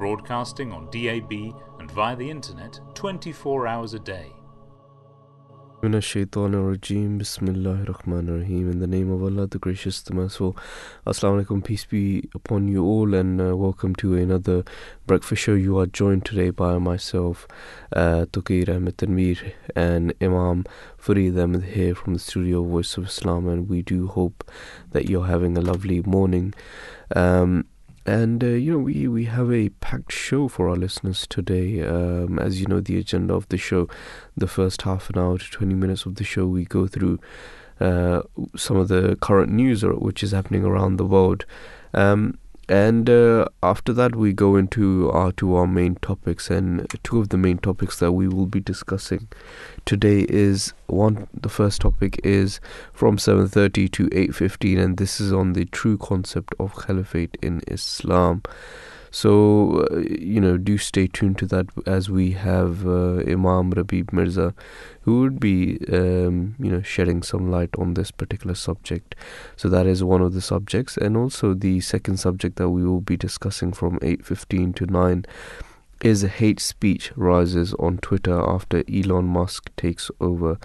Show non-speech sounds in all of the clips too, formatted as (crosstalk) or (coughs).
broadcasting on DAB and via the internet 24 hours a day. In the name of Allah, the Gracious, the Merciful. Assalamu alaikum, peace be upon you all, and uh, welcome to another breakfast show. You are joined today by myself, uh, Tukir Ahmed Tanweer, and Imam Farid Ahmed here from the studio Voice of Islam, and we do hope that you're having a lovely morning. Um, and uh, you know we we have a packed show for our listeners today. Um, as you know, the agenda of the show, the first half an hour to twenty minutes of the show, we go through uh, some of the current news or which is happening around the world. Um, and uh, after that, we go into our to our main topics, and two of the main topics that we will be discussing today is one. The first topic is from seven thirty to eight fifteen, and this is on the true concept of caliphate in Islam. So uh, you know, do stay tuned to that as we have uh, Imam Rabib Mirza, who would be um, you know shedding some light on this particular subject. So that is one of the subjects, and also the second subject that we will be discussing from eight fifteen to nine is hate speech rises on Twitter after Elon Musk takes over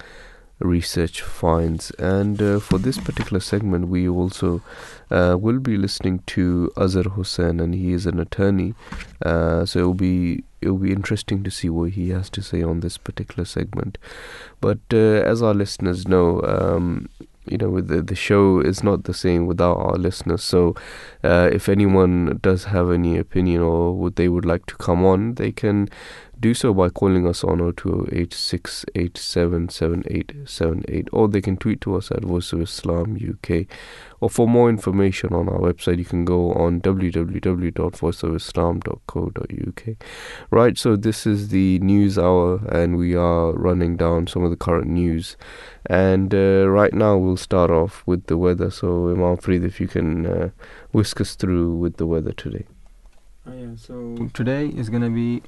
research finds. And uh, for this particular segment, we also uh, will be listening to Azhar Hussain, and he is an attorney. Uh, so it will be it will be interesting to see what he has to say on this particular segment. But uh, as our listeners know. Um, you know, the the show is not the same without our listeners. So, uh, if anyone does have any opinion or would they would like to come on, they can do so by calling us on 0208687778 or they can tweet to us at Voice of Islam UK. Or for more information on our website, you can go on www.voiceofislam.co.uk. Right, so this is the news hour, and we are running down some of the current news. And uh, right now, we'll start off with the weather. So, Imam Fareed, if you can uh, whisk us through with the weather today. Oh, yeah, so today is going to be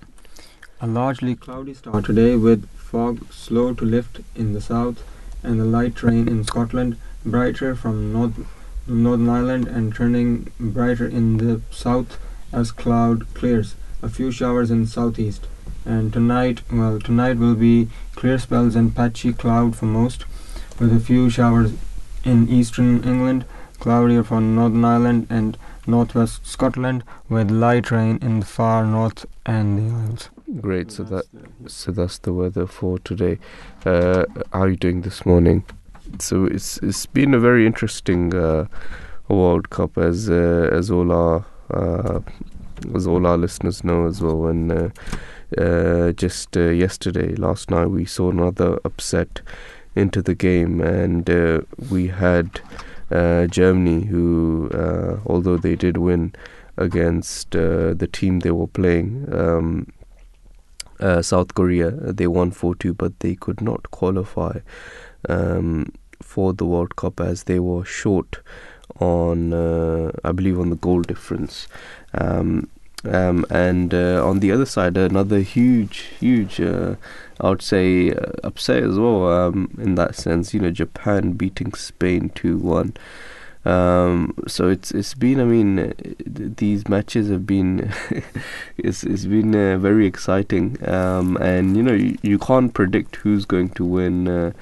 a largely cloudy start today with fog slow to lift in the south and the light rain in Scotland brighter from north Northern Ireland and turning brighter in the south as cloud clears. A few showers in southeast. And tonight, well, tonight will be clear spells and patchy cloud for most, with a few showers in eastern England, cloudier for Northern Ireland and northwest Scotland, with light rain in the far north and the Isles. Great, so that so that's the weather for today. Uh, how are you doing this morning? So it's it's been a very interesting uh, World Cup, as uh, as all our uh, as all our listeners know as well. And uh, uh, just yesterday, last night, we saw another upset into the game, and we had Germany, who although they did win against the team they were playing. Um, uh, South Korea, they won 4 2, but they could not qualify um, for the World Cup as they were short on, uh, I believe, on the goal difference. Um, um, and uh, on the other side, another huge, huge, uh, I would say, uh, upset as well um, in that sense. You know, Japan beating Spain 2 1. Um, so it's it's been I mean these matches have been (laughs) it's it's been uh, very exciting. Um, and you know you, you can't predict who's going to win uh,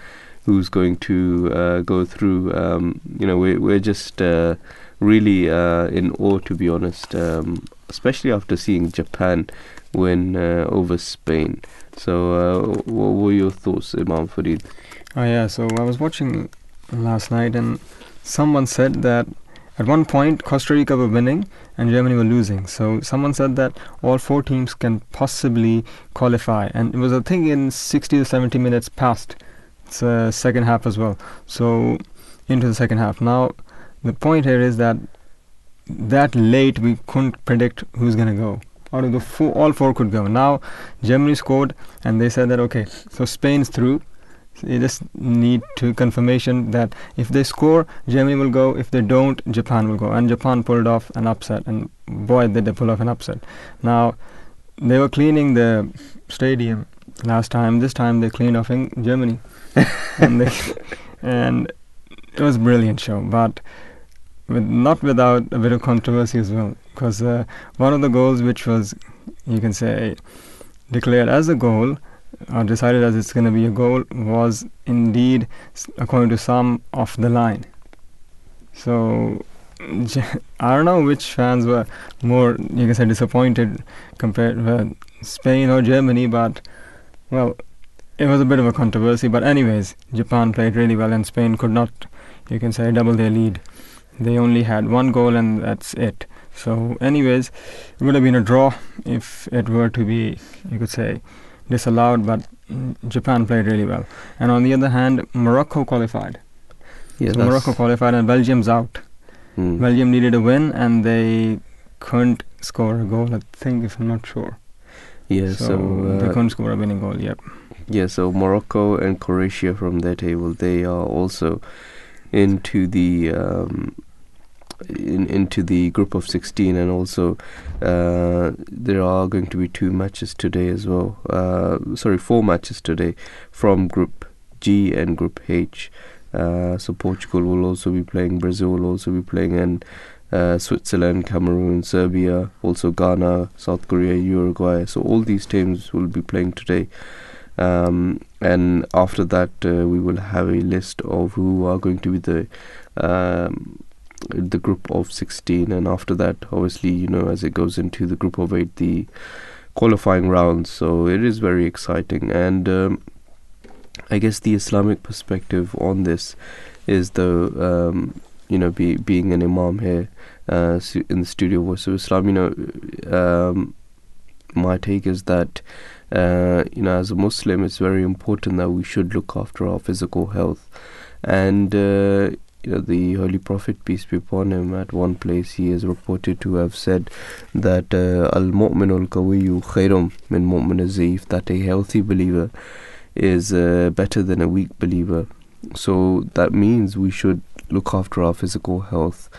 who's going to uh, go through. Um, you know we're we're just uh, really uh, in awe to be honest um, especially after seeing Japan win over Spain. So what were your thoughts Imam Farid? Oh yeah, so I was watching last night and someone said that at one point Costa Rica were winning and Germany were losing. So someone said that all four teams can possibly qualify, and it was a thing in 60 to 70 minutes past. A second half as well. So into the second half. Now the point here is that that late we couldn't predict who's gonna go. out of the four, all four could go. Now Germany scored, and they said that okay, so Spain's through. You just need to confirmation that if they score, Germany will go. If they don't, Japan will go. And Japan pulled off an upset, and boy, did they pull off an upset. Now they were cleaning the stadium last time. This time they cleaned off in Germany, (laughs) and they, and it was a brilliant show, but with not without a bit of controversy as well. Because uh, one of the goals, which was you can say declared as a goal or decided as it's going to be a goal, was indeed, according to some, off the line. So (laughs) I don't know which fans were more, you can say, disappointed compared with Spain or Germany, but well, it was a bit of a controversy. But anyways, Japan played really well, and Spain could not, you can say, double their lead. They only had one goal, and that's it. So, anyways, it would have been a draw if it were to be, you could say, disallowed. But Japan played really well. And on the other hand, Morocco qualified. Yeah, so Morocco qualified, and Belgium's out. Mm. Belgium needed a win, and they couldn't score a goal. I think, if I'm not sure. yeah, so so, they uh, couldn't score a winning goal. Yep. yeah, so Morocco and Croatia from their table, they are also into the um, in into the group of 16, and also uh, there are going to be two matches today as well. Uh, sorry, four matches today from Group G and Group H. Uh, so Portugal will also be playing, Brazil will also be playing, and uh, Switzerland, Cameroon, Serbia, also Ghana, South Korea, Uruguay. So all these teams will be playing today. Um, and after that, uh, we will have a list of who are going to be the um, the group of 16. And after that, obviously, you know, as it goes into the group of eight, the qualifying rounds. So it is very exciting. And um, I guess the Islamic perspective on this is the um, you know be, being an imam here uh, in the studio voice of Islam. You know, um, my take is that uh, you know as a Muslim, it's very important that we should look after our physical health, and uh, you know the Holy Prophet peace be upon him at one place he is reported to have said that al mu'minul qawiyu khairum min mu'min zaif that a healthy believer is uh, better than a weak believer. So that means we should look after our physical health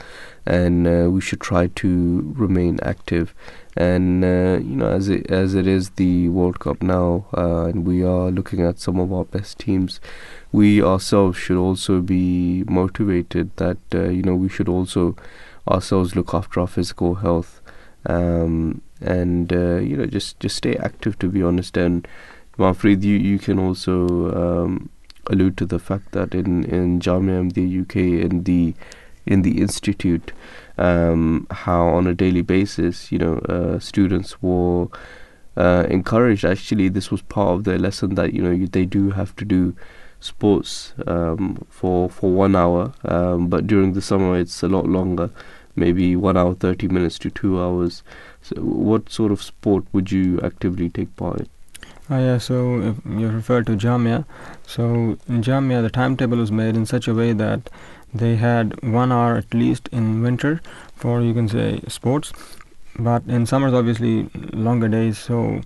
and uh, we should try to remain active. And uh, you know, as it as it is the World Cup now, uh, and we are looking at some of our best teams, we ourselves should also be motivated that uh, you know we should also ourselves look after our physical health, um, and uh, you know just just stay active. To be honest, Imam Farid, you, you can also um, allude to the fact that in in Jamia the UK in the in the institute, um, how on a daily basis, you know, uh, students were uh, encouraged. Actually, this was part of their lesson that you know they do have to do sports um, for for one hour, um, but during the summer it's a lot longer, maybe one hour thirty minutes to two hours. So, what sort of sport would you actively take part in? Oh yeah, so you refer to Jamia. So in Jamia, the timetable was made in such a way that they had one hour at least in winter for you can say sports, but in summers obviously longer days. So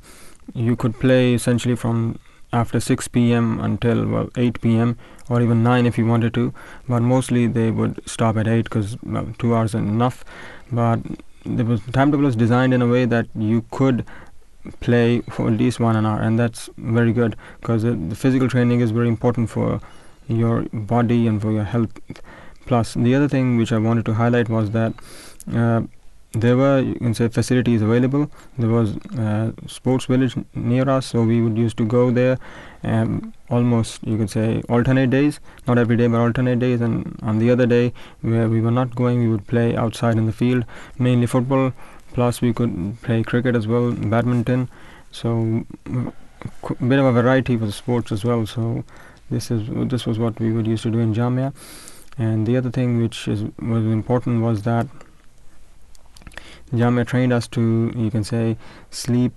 you could play essentially from after 6 p.m. until well 8 p.m. or even 9 if you wanted to. But mostly they would stop at 8 because well, two hours is enough. But the timetable was designed in a way that you could play for at least one an hour and that's very good because the physical training is very important for your body and for your health plus the other thing which i wanted to highlight was that uh, there were you can say facilities available. There was uh, sports village near us so we would used to go there um, almost you could say alternate days. Not every day but alternate days. And on the other day where we were not going we would play outside in the field mainly football. Plus we could play cricket as well badminton. So qu- bit of a variety for the sports as well. So this is this was what we would used to do in jamia. And the other thing which is was important was that jamia trained us to you can say sleep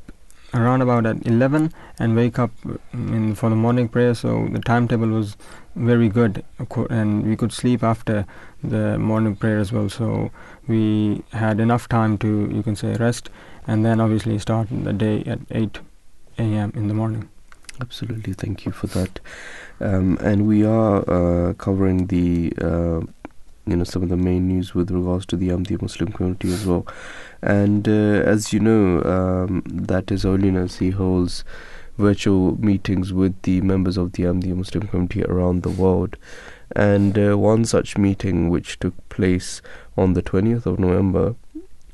around about at 11 and wake up mm, in, for the morning prayer. So the timetable was very good, and we could sleep after the morning prayer as well. So we had enough time to, you can say, rest, and then obviously start the day at 8 a.m. in the morning. Absolutely, thank you for that. Um, and we are uh, covering the, uh, you know, some of the main news with regards to the Ahmadiyya Muslim community as well. And uh, as you know, um, that His Holiness he holds virtual meetings with the members of the Ahmadiyya Muslim community around the world. And uh, one such meeting, which took place on the 20th of November,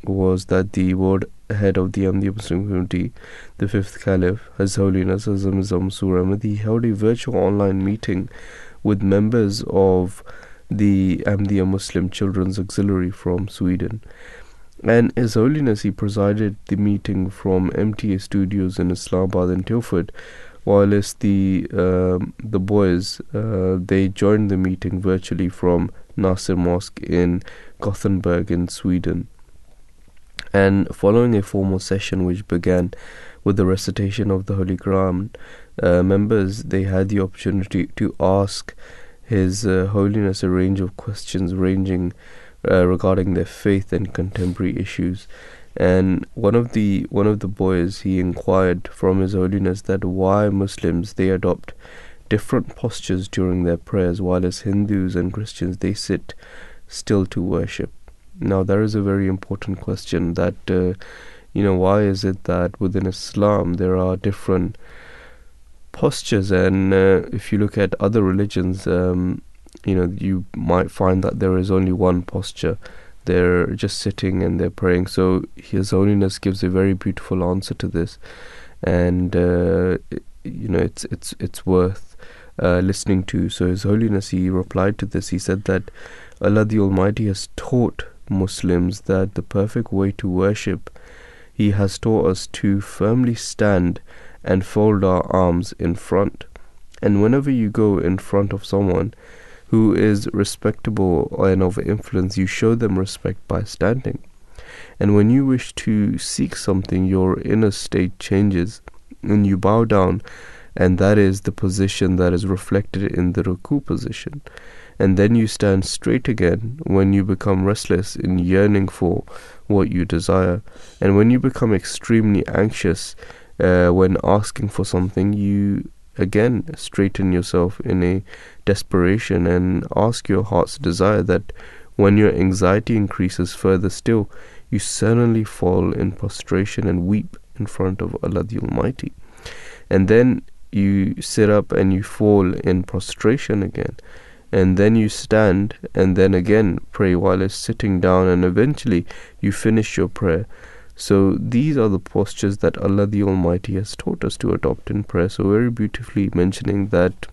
was that the world head of the Ahmadiyya Muslim community, the fifth caliph, His Holiness Mirza Masroor Ahmad, he held a virtual online meeting with members of the Ahmadiyya Muslim Children's Auxiliary from Sweden. And His Holiness, he presided the meeting from MTA studios in Islamabad and Tilford, whilst the um, the boys uh, they joined the meeting virtually from Nasser Mosque in Gothenburg in Sweden. And following a formal session which began with the recitation of the Holy Quran, uh, members they had the opportunity to ask His uh, Holiness a range of questions ranging uh, regarding their faith and contemporary issues. And one of the one of the boys he inquired from His Holiness that why Muslims they adopt different postures during their prayers, while as Hindus and Christians they sit still to worship. Now, there is a very important question that, uh, you know, why is it that within Islam there are different postures, and uh, if you look at other religions, um, you know, you might find that there is only one posture. They're just sitting and they're praying. So His Holiness gives a very beautiful answer to this, and uh, you know, it's it's it's worth uh, listening to. So His Holiness he replied to this. He said that Allah the Almighty has taught Muslims that the perfect way to worship, He has taught us to firmly stand and fold our arms in front. And whenever you go in front of someone who is respectable and of influence, you show them respect by standing. And when you wish to seek something, your inner state changes and you bow down, and that is the position that is reflected in the ruku position and then you stand straight again when you become restless in yearning for what you desire. And when you become extremely anxious uh, when asking for something, you again straighten yourself in a desperation and ask your heart's desire that when your anxiety increases further still, you suddenly fall in prostration and weep in front of Allah the Almighty. And then you sit up and you fall in prostration again and then you stand and then again pray while sitting down and eventually you finish your prayer so these are the postures that Allah the Almighty has taught us to adopt in prayer. So very beautifully mentioning that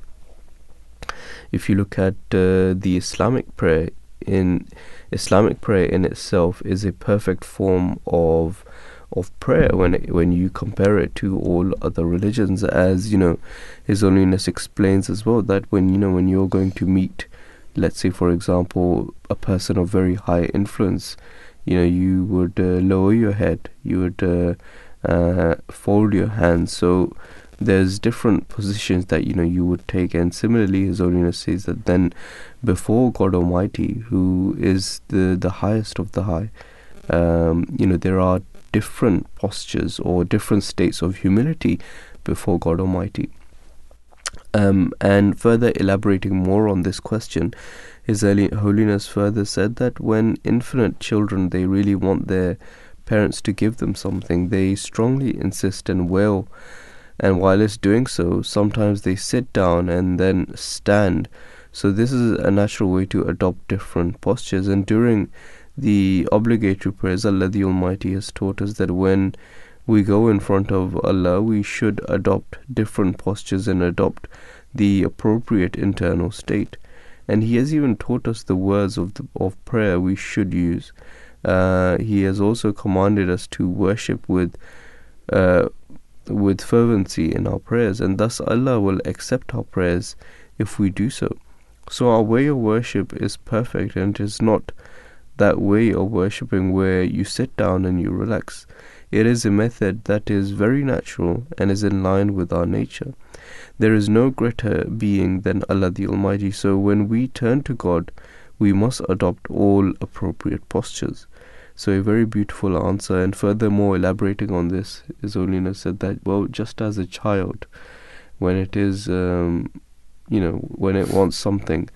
if you look at uh, the Islamic prayer in Islamic prayer in itself is a perfect form of of prayer when it, when you compare it to all other religions as you know his holiness explains as well that when you know when you're going to meet let's say for example a person of very high influence you know you would uh, lower your head you would uh, uh, fold your hands so there's different positions that you know you would take and similarly his holiness says that then before god almighty who is the the highest of the high um, you know there are different postures or different states of humility before God Almighty. Um, and further elaborating more on this question, His Holiness further said that when infinite children they really want their parents to give them something, they strongly insist and wail. And while it's doing so, sometimes they sit down and then stand. So this is a natural way to adopt different postures. And during the obligatory prayers, Allah the Almighty has taught us that when we go in front of Allah, we should adopt different postures and adopt the appropriate internal state. And He has even taught us the words of the, of prayer we should use. Uh, he has also commanded us to worship with uh, with fervency in our prayers, and thus Allah will accept our prayers if we do so. So our way of worship is perfect, and it is not that way of worshipping where you sit down and you relax. It is a method that is very natural and is in line with our nature. There is no greater being than Allah the Almighty, so when we turn to God, we must adopt all appropriate postures. So, a very beautiful answer, and furthermore, elaborating on this, His Holiness said that, well, just as a child, when it is, um, you know, when it wants something,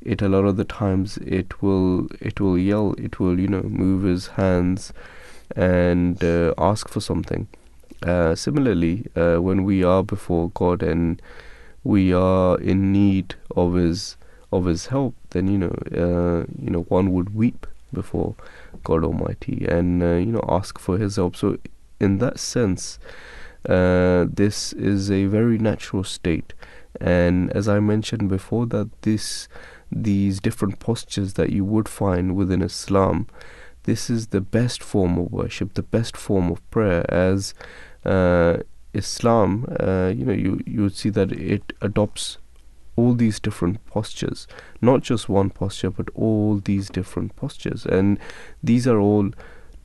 it a lot of the times it will it will yell, it will you know move his hands and uh, ask for something. Uh, similarly, uh, when we are before God and we are in need of His of His help, then you know uh, you know one would weep before God Almighty and uh, you know ask for His help. So, in that sense, this is a very natural state, and as I mentioned before, that this these different postures that you would find within Islam, this is the best form of worship, the best form of prayer, as uh, Islam, uh, you know, you you would see that it adopts all these different postures, not just one posture, but all these different postures, and these are all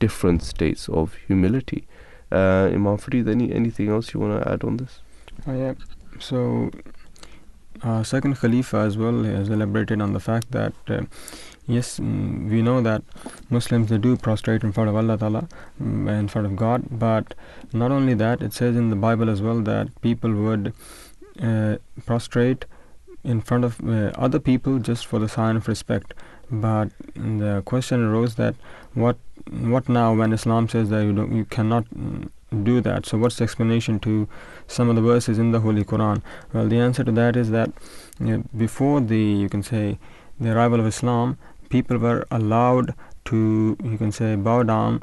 different states of humility. Uh, Imam Farid, any anything else you want to add on this? Oh, yeah. So, uh, second Khalifa as well has elaborated on the fact that uh, yes, mm, we know that Muslims they do prostrate in front of Allah Ta'ala, mm, in front of God, but not only that, it says in the Bible as well that people would uh, prostrate in front of uh, other people just for the sign of respect. But the question arose that what what now when Islam says that you don't you cannot mm, do that? So what's the explanation to some of the verses in the Holy Quran? Well, the answer to that is that you know, before the you can say the arrival of Islam, people were allowed to you can say bow down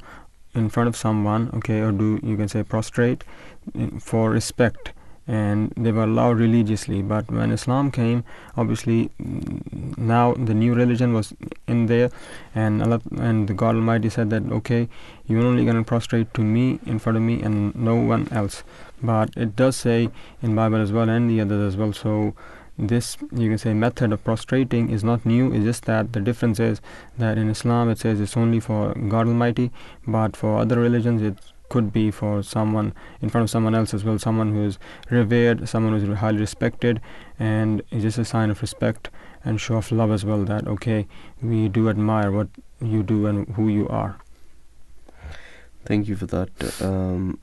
in front of someone, okay, or do you can say prostrate for respect. And they were allowed religiously. But when islam came obviously mm, now the new religion was in there. And Allah, and the god almighty said that okay you're only going to prostrate to me in front of me and no one else. But it does say in bible as well and the others as well. So this you can say method of prostrating is not new it's just that the difference is that in islam it says it's only for god almighty but for other religions it could be for someone in front of someone else as well, someone who is revered, someone who is highly respected, and it's just a sign of respect and show of love as well. That okay, we do admire what you do and who you are. Thank you for that. Um,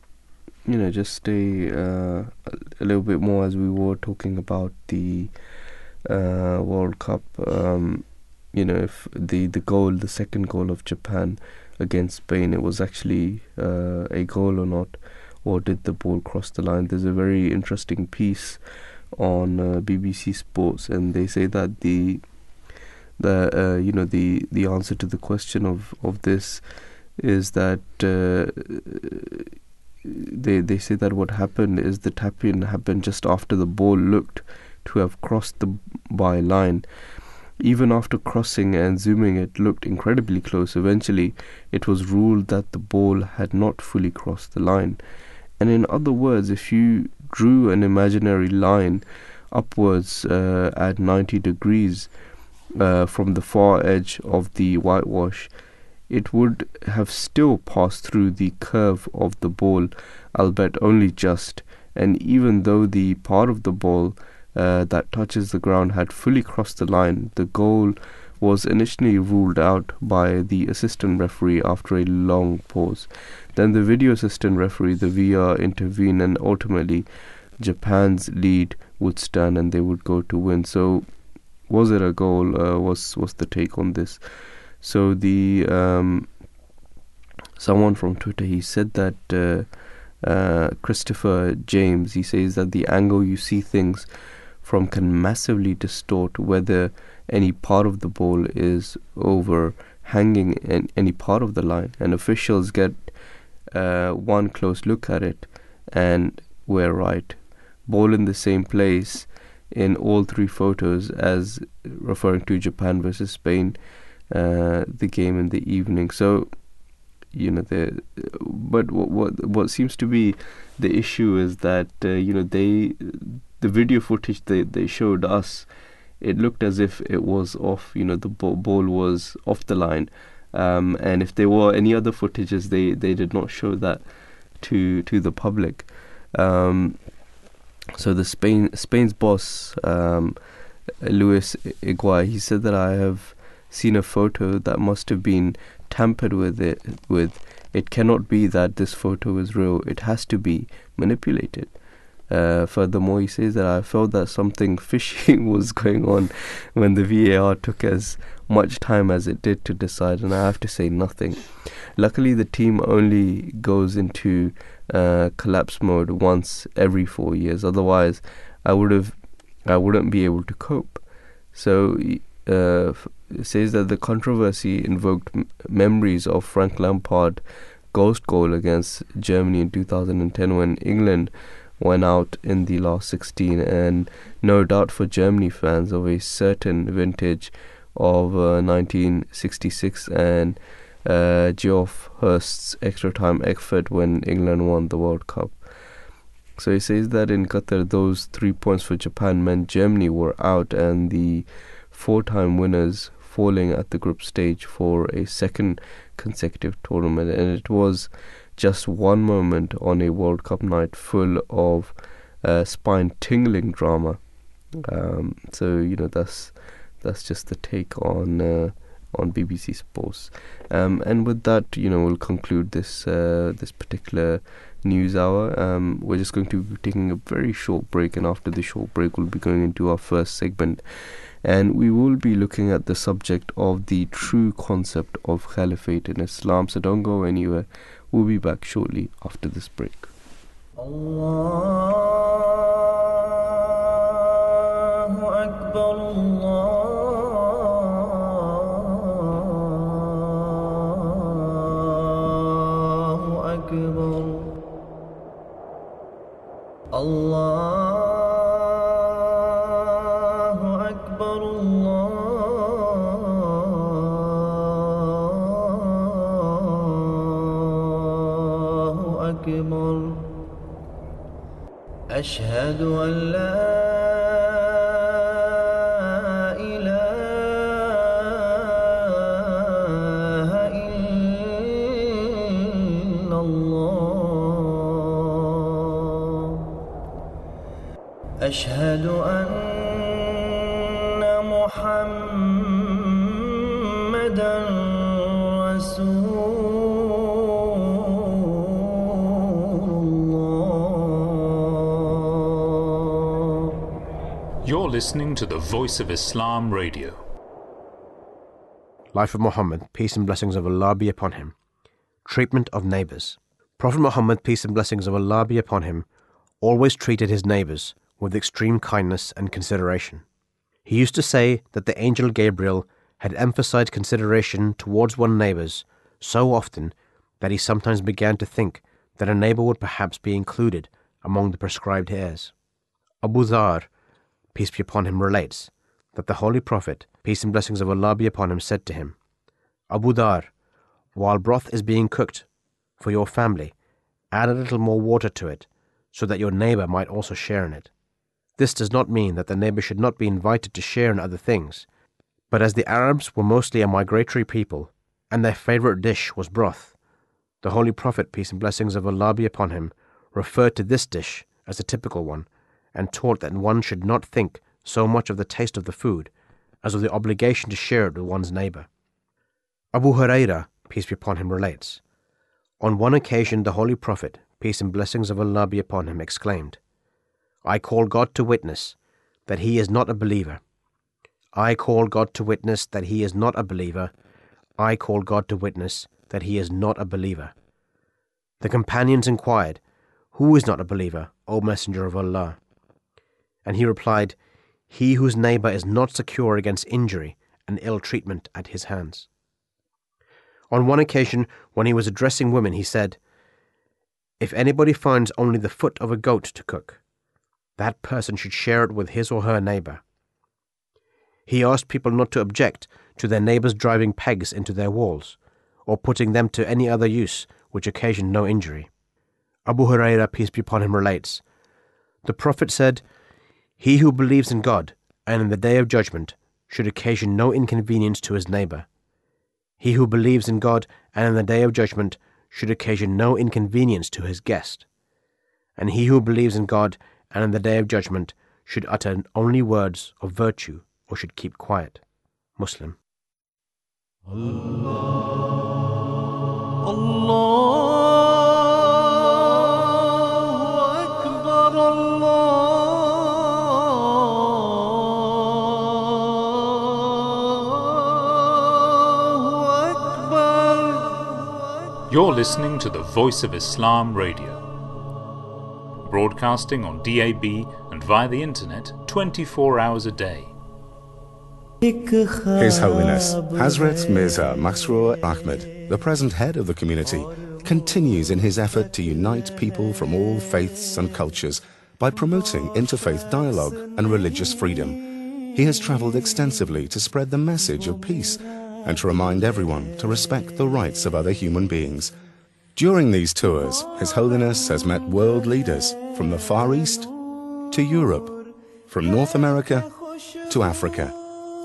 you know, just stay uh, a little bit more as we were talking about the uh, World Cup. Um, you know, if the the goal, the second goal of Japan against Spain, it was actually uh, a goal or not, or did the ball cross the line? There's a very interesting piece on uh, BBC Sports, and they say that the the uh, you know the the answer to the question of of this is that uh, they they say that what happened is the tap in happened just after the ball looked to have crossed the by line. Even after crossing and zooming, it looked incredibly close. Eventually, it was ruled that the ball had not fully crossed the line. And in other words, if you drew an imaginary line upwards uh, at 90 degrees uh, from the far edge of the whitewash, it would have still passed through the curve of the ball, albeit only just. And even though the part of the ball uh, that touches the ground had fully crossed the line, the goal was initially ruled out by the assistant referee after a long pause. Then the video assistant referee, the VAR, intervened, and ultimately Japan's lead would stand and they would go to win. So, was it a goal? Uh, was was the take on this? So the um, someone from Twitter he said that uh, uh, Christopher James he says that the angle you see things from can massively distort whether any part of the ball is overhanging in any part of the line, and officials get uh, one close look at it and we're right. Ball in the same place in all three photos as referring to Japan versus Spain, uh, the game in the evening. So, you know, the but what what what seems to be the issue is that uh, you know they the video footage they they showed us it looked as if it was off. You know, the ball, ball was off the line. Um, and if there were any other footages, they, they did not show that to to the public. Um, so the Spain Spain's boss, um, Luis Enrique, he said that I have seen a photo that must have been tampered with. It with it cannot be that this photo is real. It has to be manipulated. Uh, furthermore, he says that I felt that something (laughs) fishy was going on when the VAR took as much time as it did to decide, and I have to say nothing. Luckily, the team only goes into uh, collapse mode once every four years. Otherwise, I would have, I wouldn't be able to cope. So, uh, says that the controversy invoked m- memories of Frank Lampard ghost goal against Germany in 2010 when England went out in the last 16 and no doubt for Germany fans of a certain vintage of uh, 1966 and uh, Geoff Hurst's extra time effort when England won the World Cup. So he says that in Qatar, those three points for Japan meant Germany were out and the four time winners falling at the group stage for a second consecutive tournament. And it was just one moment on a World Cup night full of uh, spine tingling drama. Um, so, you know, that's that's just the take on uh, on BBC Sports. Um, and with that, you know, we'll conclude this uh, this particular news hour. Um, we're just going to be taking a very short break, and after the short break, we'll be going into our first segment and we will be looking at the subject of the true concept of Caliphate in Islam. So don't go anywhere. We'll be back shortly after this break. Allah. أشهد أن listening to the Voice of Islam Radio. Life of Muhammad, peace and blessings of Allah be upon him. Treatment of neighbors. Prophet Muhammad, peace and blessings of Allah be upon him, always treated his neighbors with extreme kindness and consideration. He used to say that the angel Gabriel had emphasized consideration towards one's neighbors so often that he sometimes began to think that a neighbor would perhaps be included among the prescribed heirs. Abu Dhar, peace be upon him, relates that the Holy Prophet, peace and blessings of Allah be upon him, said to him, Abu Dhar, while broth is being cooked for your family, add a little more water to it, so that your neighbor might also share in it. This does not mean that the neighbor should not be invited to share in other things, but as the Arabs were mostly a migratory people, and their favorite dish was broth, the Holy Prophet, peace and blessings of Allah be upon him, referred to this dish as a typical one, and taught that one should not think so much of the taste of the food as of the obligation to share it with one's neighbor. Abu Huraira, peace be upon him, relates On one occasion, the Holy Prophet, peace and blessings of Allah be upon him, exclaimed, I call God to witness that he is not a believer. I call God to witness that he is not a believer. I call God to witness that he is not a believer. The companions inquired, Who is not a believer, O Messenger of Allah? And he replied, He whose neighbor is not secure against injury and ill treatment at his hands. On one occasion, when he was addressing women, he said, If anybody finds only the foot of a goat to cook, that person should share it with his or her neighbor. He asked people not to object to their neighbors driving pegs into their walls, or putting them to any other use which occasioned no injury. Abu Huraira, peace be upon him, relates The Prophet said, he who believes in God and in the day of judgment should occasion no inconvenience to his neighbor. He who believes in God and in the day of judgment should occasion no inconvenience to his guest. And he who believes in God and in the day of judgment should utter only words of virtue or should keep quiet. Muslim. Allah. Allah. You're listening to the Voice of Islam Radio, broadcasting on DAB and via the internet 24 hours a day. His Holiness Hazrat Mirza Masroor Ahmed, the present head of the community, continues in his effort to unite people from all faiths and cultures by promoting interfaith dialogue and religious freedom. He has traveled extensively to spread the message of peace and to remind everyone to respect the rights of other human beings. During these tours, His Holiness has met world leaders from the Far East to Europe, from North America to Africa,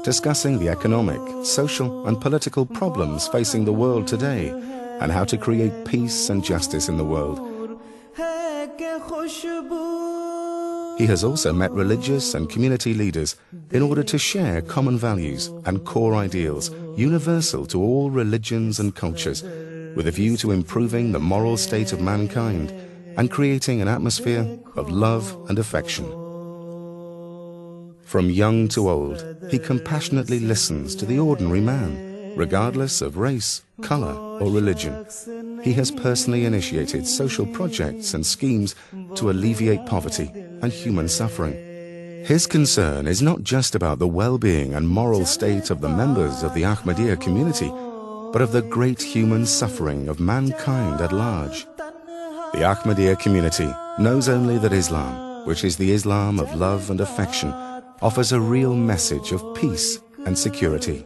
discussing the economic, social, and political problems facing the world today and how to create peace and justice in the world. He has also met religious and community leaders in order to share common values and core ideals universal to all religions and cultures, with a view to improving the moral state of mankind and creating an atmosphere of love and affection. From young to old, he compassionately listens to the ordinary man regardless of race, color, or religion. He has personally initiated social projects and schemes to alleviate poverty and human suffering. His concern is not just about the well being and moral state of the members of the Ahmadiyya community, but of the great human suffering of mankind at large. The Ahmadiyya community knows only that Islam, which is the Islam of love and affection, offers a real message of peace and security.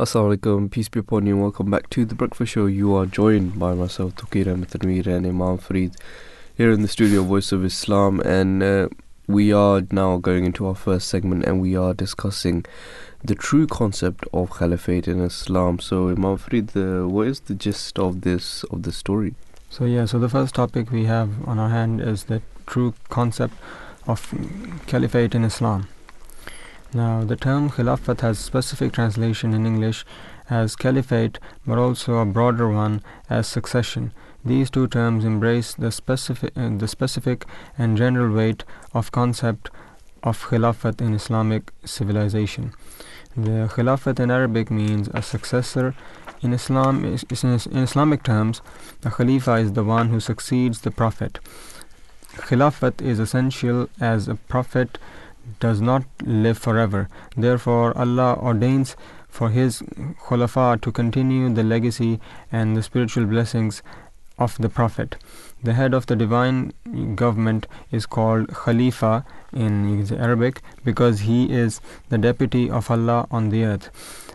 Assalamu alaikum, peace be upon you. And welcome back to the Breakfast Show. You are joined by myself, Tukir Ahmed Tanweer, and Imam Fareed here in the studio, Voice of Islam, and uh, we are now going into our first segment, and we are discussing the true concept of Caliphate in Islam. So, Imam Fareed, uh, what is the gist of this of the story? So yeah, so the first topic we have on our hand is the true concept of caliphate in Islam. Now, the term Khilafat has specific translation in English as caliphate, but also a broader one as succession. These two terms embrace the specific, uh, the specific and general weight of concept of Khilafat in Islamic civilization. The Khilafat in Arabic means a successor. In Islam, is, is in, in Islamic terms, the Khalifa is the one who succeeds the Prophet. Khilafat is essential as a Prophet does not live forever. Therefore, Allah ordains for His Khulafa to continue the legacy and the spiritual blessings of the Prophet. The head of the divine government is called Khalifa in Arabic because he is the deputy of Allah on the earth.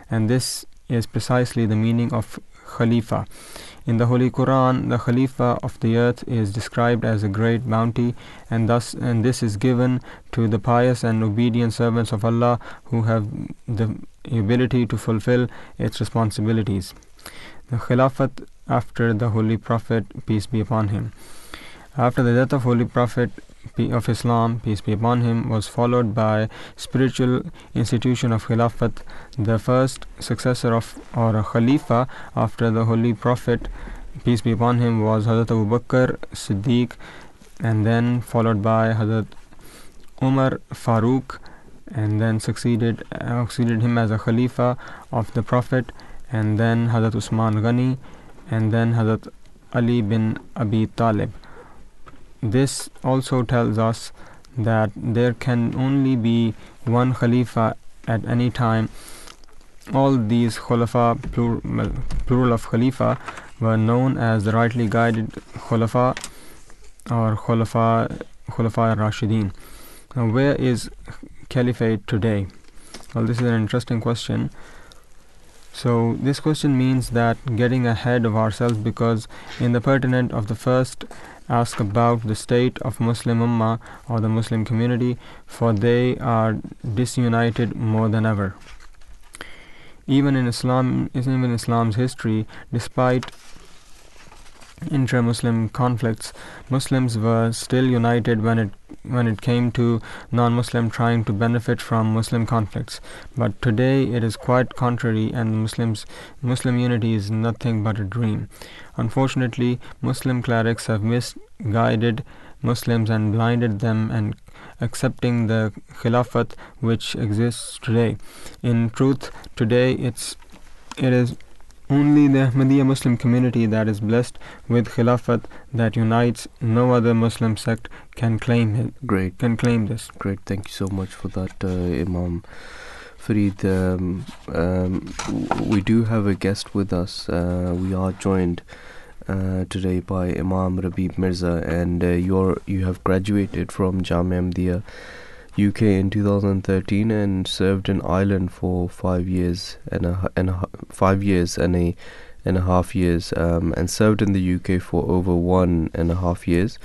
And this is precisely the meaning of Khalifa. In the Holy Quran, the Khalifa of the earth is described as a great bounty, and thus and this is given to the pious and obedient servants of Allah who have the ability to fulfill its responsibilities. The Khilafat after the Holy Prophet, peace be upon him. After the death of Holy Prophet of Islam, peace be upon him, was followed by spiritual institution of Khilafat, the first successor of or Khalifa after the Holy Prophet, peace be upon him, was Hazrat Abu Bakr Siddiq, and then followed by Hazrat Umar Farooq, and then succeeded uh, succeeded him as a Khalifa of the Prophet, and then Hazrat Usman Ghani, and then Hazrat Ali bin Abi Talib. This also tells us that there can only be one Khalifa at any time all these khulafa, plural, plural of khalifa, were known as the rightly guided khulafa or khulafa, khulafa rashidin. Now, where is caliphate today? Well, this is an interesting question. So, this question means that getting ahead of ourselves because in the pertinent of the first ask about the state of Muslim Ummah or the Muslim community, for they are disunited more than ever. Even in Islam, even in Islam's history, despite intra-Muslim conflicts, Muslims were still united when it when it came to non-Muslim trying to benefit from Muslim conflicts. But today it is quite contrary, and Muslims Muslim unity is nothing but a dream. Unfortunately, Muslim clerics have misguided Muslims and blinded them and accepting the Khilafat which exists today. In truth, today it's it is only the Ahmadiyya Muslim community that is blessed with Khilafat that unites. No other Muslim sect can claim it. Great. Can claim this. Great. Thank you so much for that, uh, Imam. Farid, um, um, we do have a guest with us. Uh, we are joined uh, today by Imam Rabib Mirza, and uh, you're you have graduated from Jamia Ahmadiyya UK in 2013 and served in Ireland for five years and a, and a, five years and a and a half years, um, and served in the UK for over one and a half years.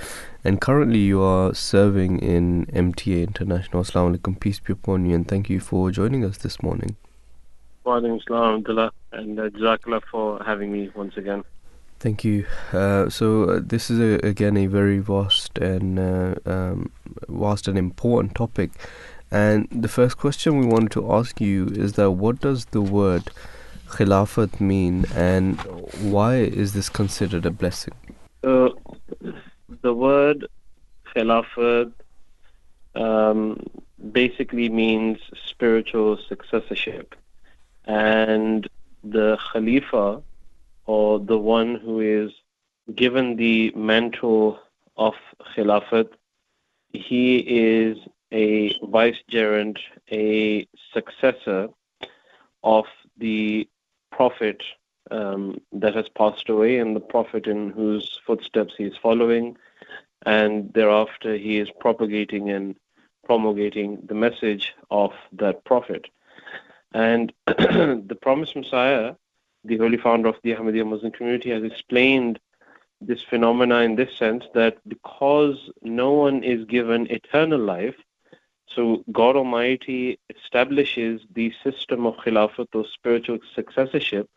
And currently, you are serving in MTA International. Assalamu alaikum, peace be upon you, and thank you for joining us this morning. Wa alaikum and uh, Jazakallah for having me once again. Thank you. Uh, so uh, this is a, again a very vast and uh, um, vast and important topic. And the first question we wanted to ask you is that what does the word khilafat mean, and why is this considered a blessing? The word khilafat um, basically means spiritual successorship, and the khalifa or the one who is given the mantle of Khilafat, he is a vicegerent, a successor of the Prophet um, that has passed away and the Prophet in whose footsteps he is following. And thereafter, he is propagating and promulgating the message of that Prophet. And (clears throat) the promised Messiah the holy founder of the Ahmadiyya Muslim community, has explained this phenomena in this sense that because no one is given eternal life, so God Almighty establishes the system of Khilafat or spiritual successorship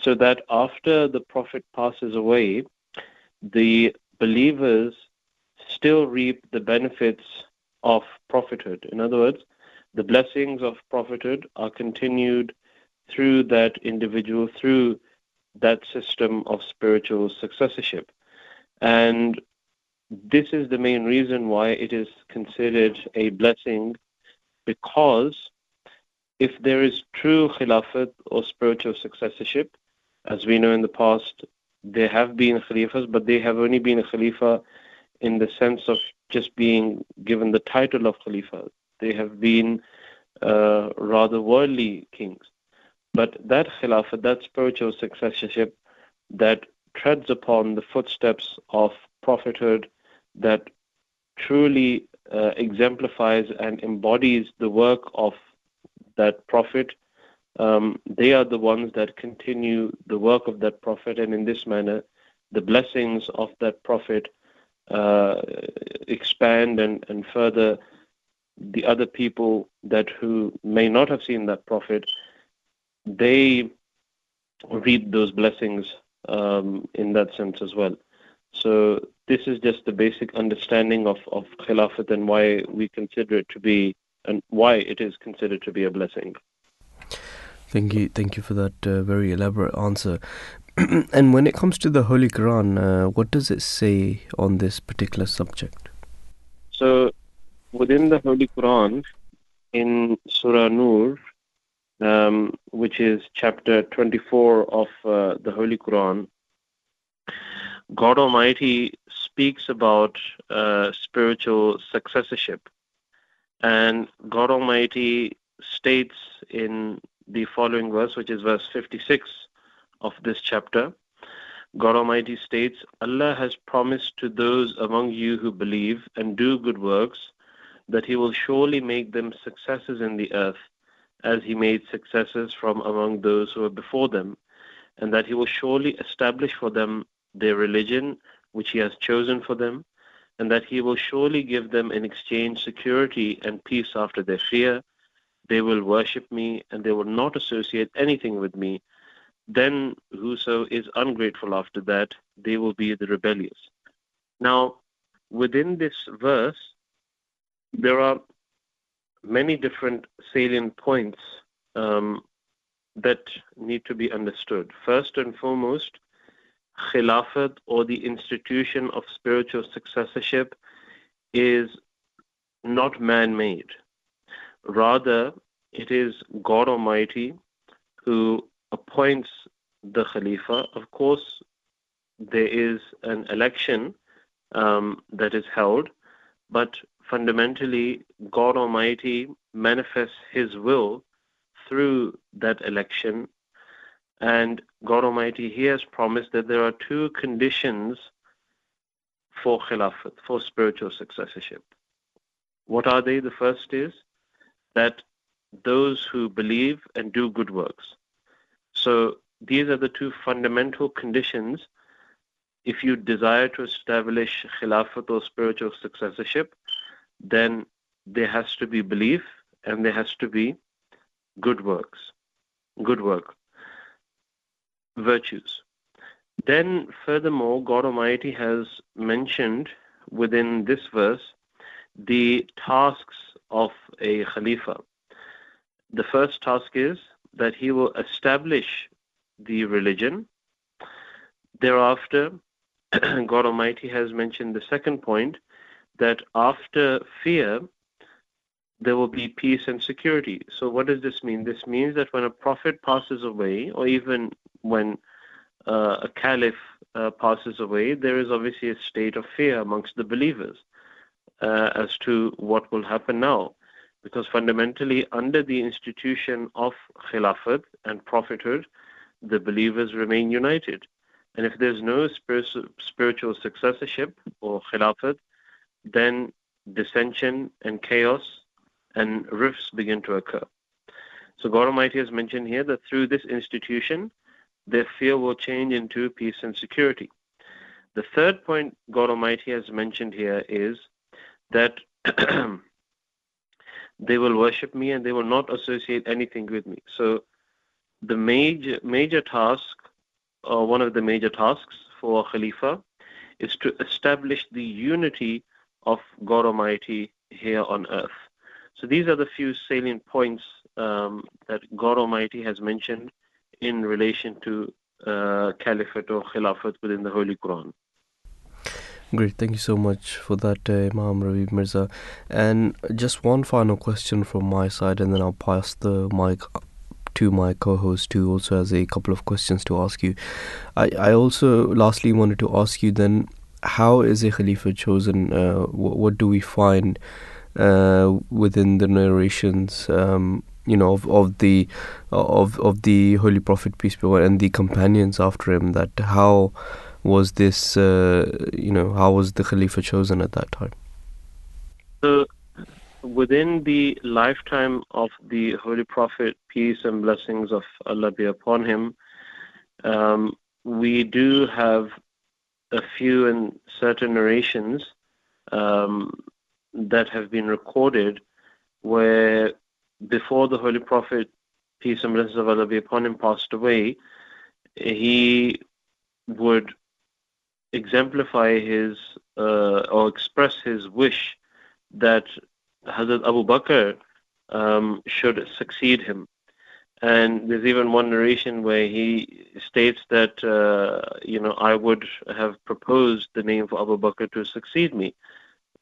so that after the Prophet passes away, the believers still reap the benefits of prophethood. In other words, the blessings of prophethood are continued through that individual, through that system of spiritual successorship. And this is the main reason why it is considered a blessing because if there is true khilafat or spiritual successorship, as we know in the past, there have been khalifas, but they have only been a khalifa in the sense of just being given the title of khalifa. They have been uh, rather worldly kings. But that khilafah, that spiritual successorship that treads upon the footsteps of prophethood, that truly uh, exemplifies and embodies the work of that prophet, um, they are the ones that continue the work of that prophet, and in this manner, the blessings of that prophet uh, expand and, and further the other people that who may not have seen that prophet they reap those blessings um, in that sense as well. So this is just the basic understanding of, of Khilafat and why we consider it to be and why it is considered to be a blessing. Thank you, thank you for that uh, very elaborate answer. (clears throat) and when it comes to the Holy Quran, uh, what does it say on this particular subject? So, within the Holy Quran, in Surah Nur, um, which is chapter 24 of uh, the Holy Quran, God Almighty speaks about uh, spiritual successorship. And God Almighty states in the following verse, which is verse 56 of this chapter, God Almighty states, Allah has promised to those among you who believe and do good works that He will surely make them successes in the earth, as He made successes from among those who were before them, and that He will surely establish for them their religion which He has chosen for them, and that He will surely give them in exchange security and peace after their fear. They will worship me, and they will not associate anything with me then whoso is ungrateful after that, they will be the rebellious. Now, within this verse, there are many different salient points um, that need to be understood. First and foremost, Khilafat or the institution of spiritual successorship is not man made. Rather, it is God Almighty who appoints the Khalifa, of course, there is an election um, that is held, but fundamentally, God Almighty manifests His will through that election. And God Almighty, He has promised that there are two conditions for Khilafat, for spiritual successorship. What are they? The first is that those who believe and do good works. So these are the two fundamental conditions if you desire to establish khilafat or spiritual successorship, then there has to be belief and there has to be good works, good work, virtues. Then, furthermore, God Almighty has mentioned within this verse the tasks of a Khalifa. The first task is that he will establish the religion. Thereafter, (clears throat) God Almighty has mentioned the second point that after fear, there will be peace and security. So, what does this mean? This means that when a prophet passes away, or even when uh, a caliph uh, passes away, there is obviously a state of fear amongst the believers uh, as to what will happen now because fundamentally under the institution of khilafat and prophethood the believers remain united and if there's no spiritual successorship or khilafat then dissension and chaos and rifts begin to occur so god almighty has mentioned here that through this institution their fear will change into peace and security the third point god almighty has mentioned here is that (clears throat) they will worship me and they will not associate anything with me. So the major major task, or one of the major tasks for Khalifa, is to establish the unity of God Almighty here on earth. So these are the few salient points um, that God Almighty has mentioned in relation to uh, caliphate or khilafat within the Holy Quran. Great, thank you so much for that, uh, Imam Ravi Mirza. And just one final question from my side, and then I'll pass the mic to my co-host who also has a couple of questions to ask you. I, I also lastly wanted to ask you then, how is a Khalifa chosen? Uh, what, what, do we find uh, within the narrations? Um, you know of, of the of of the Holy Prophet peace be upon and the companions after him. That how was this, uh, you know, how was the Khalifa chosen at that time? So, within the lifetime of the Holy Prophet, peace and blessings of Allah be upon him, um, we do have a few and certain narrations um, that have been recorded where before the Holy Prophet, peace and blessings of Allah be upon him, passed away, he would exemplify his uh, or express his wish that Hazrat Abu Bakr um, should succeed him. And there's even one narration where he states that, uh, you know, I would have proposed the name for Abu Bakr to succeed me.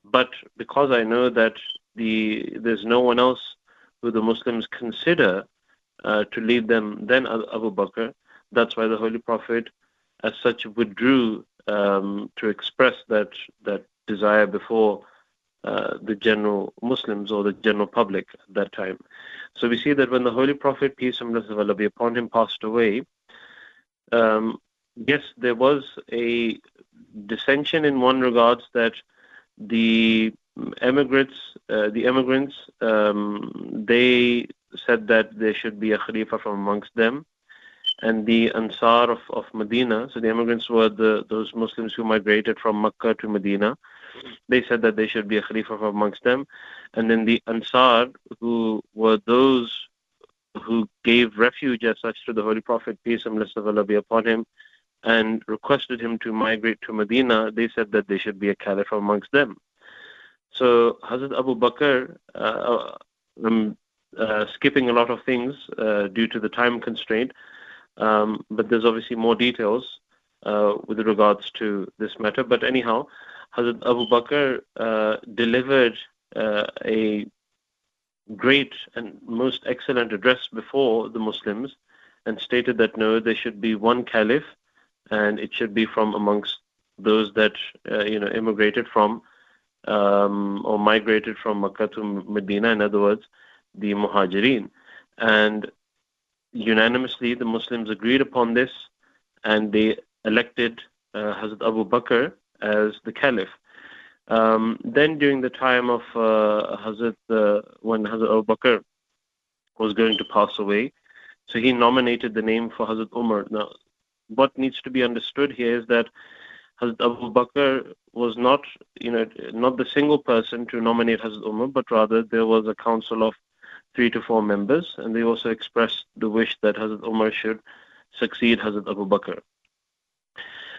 But because I know that the there's no one else who the Muslims consider uh, to lead them than Abu Bakr, that's why the Holy Prophet as such withdrew um, to express that that desire before uh, the general Muslims or the general public at that time. So we see that when the Holy Prophet, peace and blessings of Allah be upon him, passed away, um, yes, there was a dissension in one regards that the emigrants, uh, the emigrants, um, they said that there should be a Khalifa from amongst them. And the Ansar of, of Medina, so the immigrants were the those Muslims who migrated from Mecca to Medina. They said that there should be a Khalifa amongst them. And then the Ansar, who were those who gave refuge as such to the Holy Prophet, peace and blessings of Allah be upon him, and requested him to migrate to Medina, they said that there should be a caliph amongst them. So Hazrat Abu Bakr, uh, um, uh, skipping a lot of things uh, due to the time constraint, um, but there's obviously more details uh, with regards to this matter. But anyhow, Hazrat Abu Bakr uh, delivered uh, a great and most excellent address before the Muslims and stated that no, there should be one caliph and it should be from amongst those that uh, you know immigrated from um, or migrated from Makkah to Medina. In other words, the Muhajirin, and unanimously the Muslims agreed upon this, and they elected uh, Hazrat Abu Bakr as the caliph. Um, then during the time of uh, Hazrat, uh, when Hazrat Abu Bakr was going to pass away, so he nominated the name for Hazrat Umar. Now, what needs to be understood here is that Hazrat Abu Bakr was not, you know, not the single person to nominate Hazrat Umar, but rather there was a council of three to four members, and they also expressed the wish that Hazrat Umar should succeed Hazrat Abu Bakr.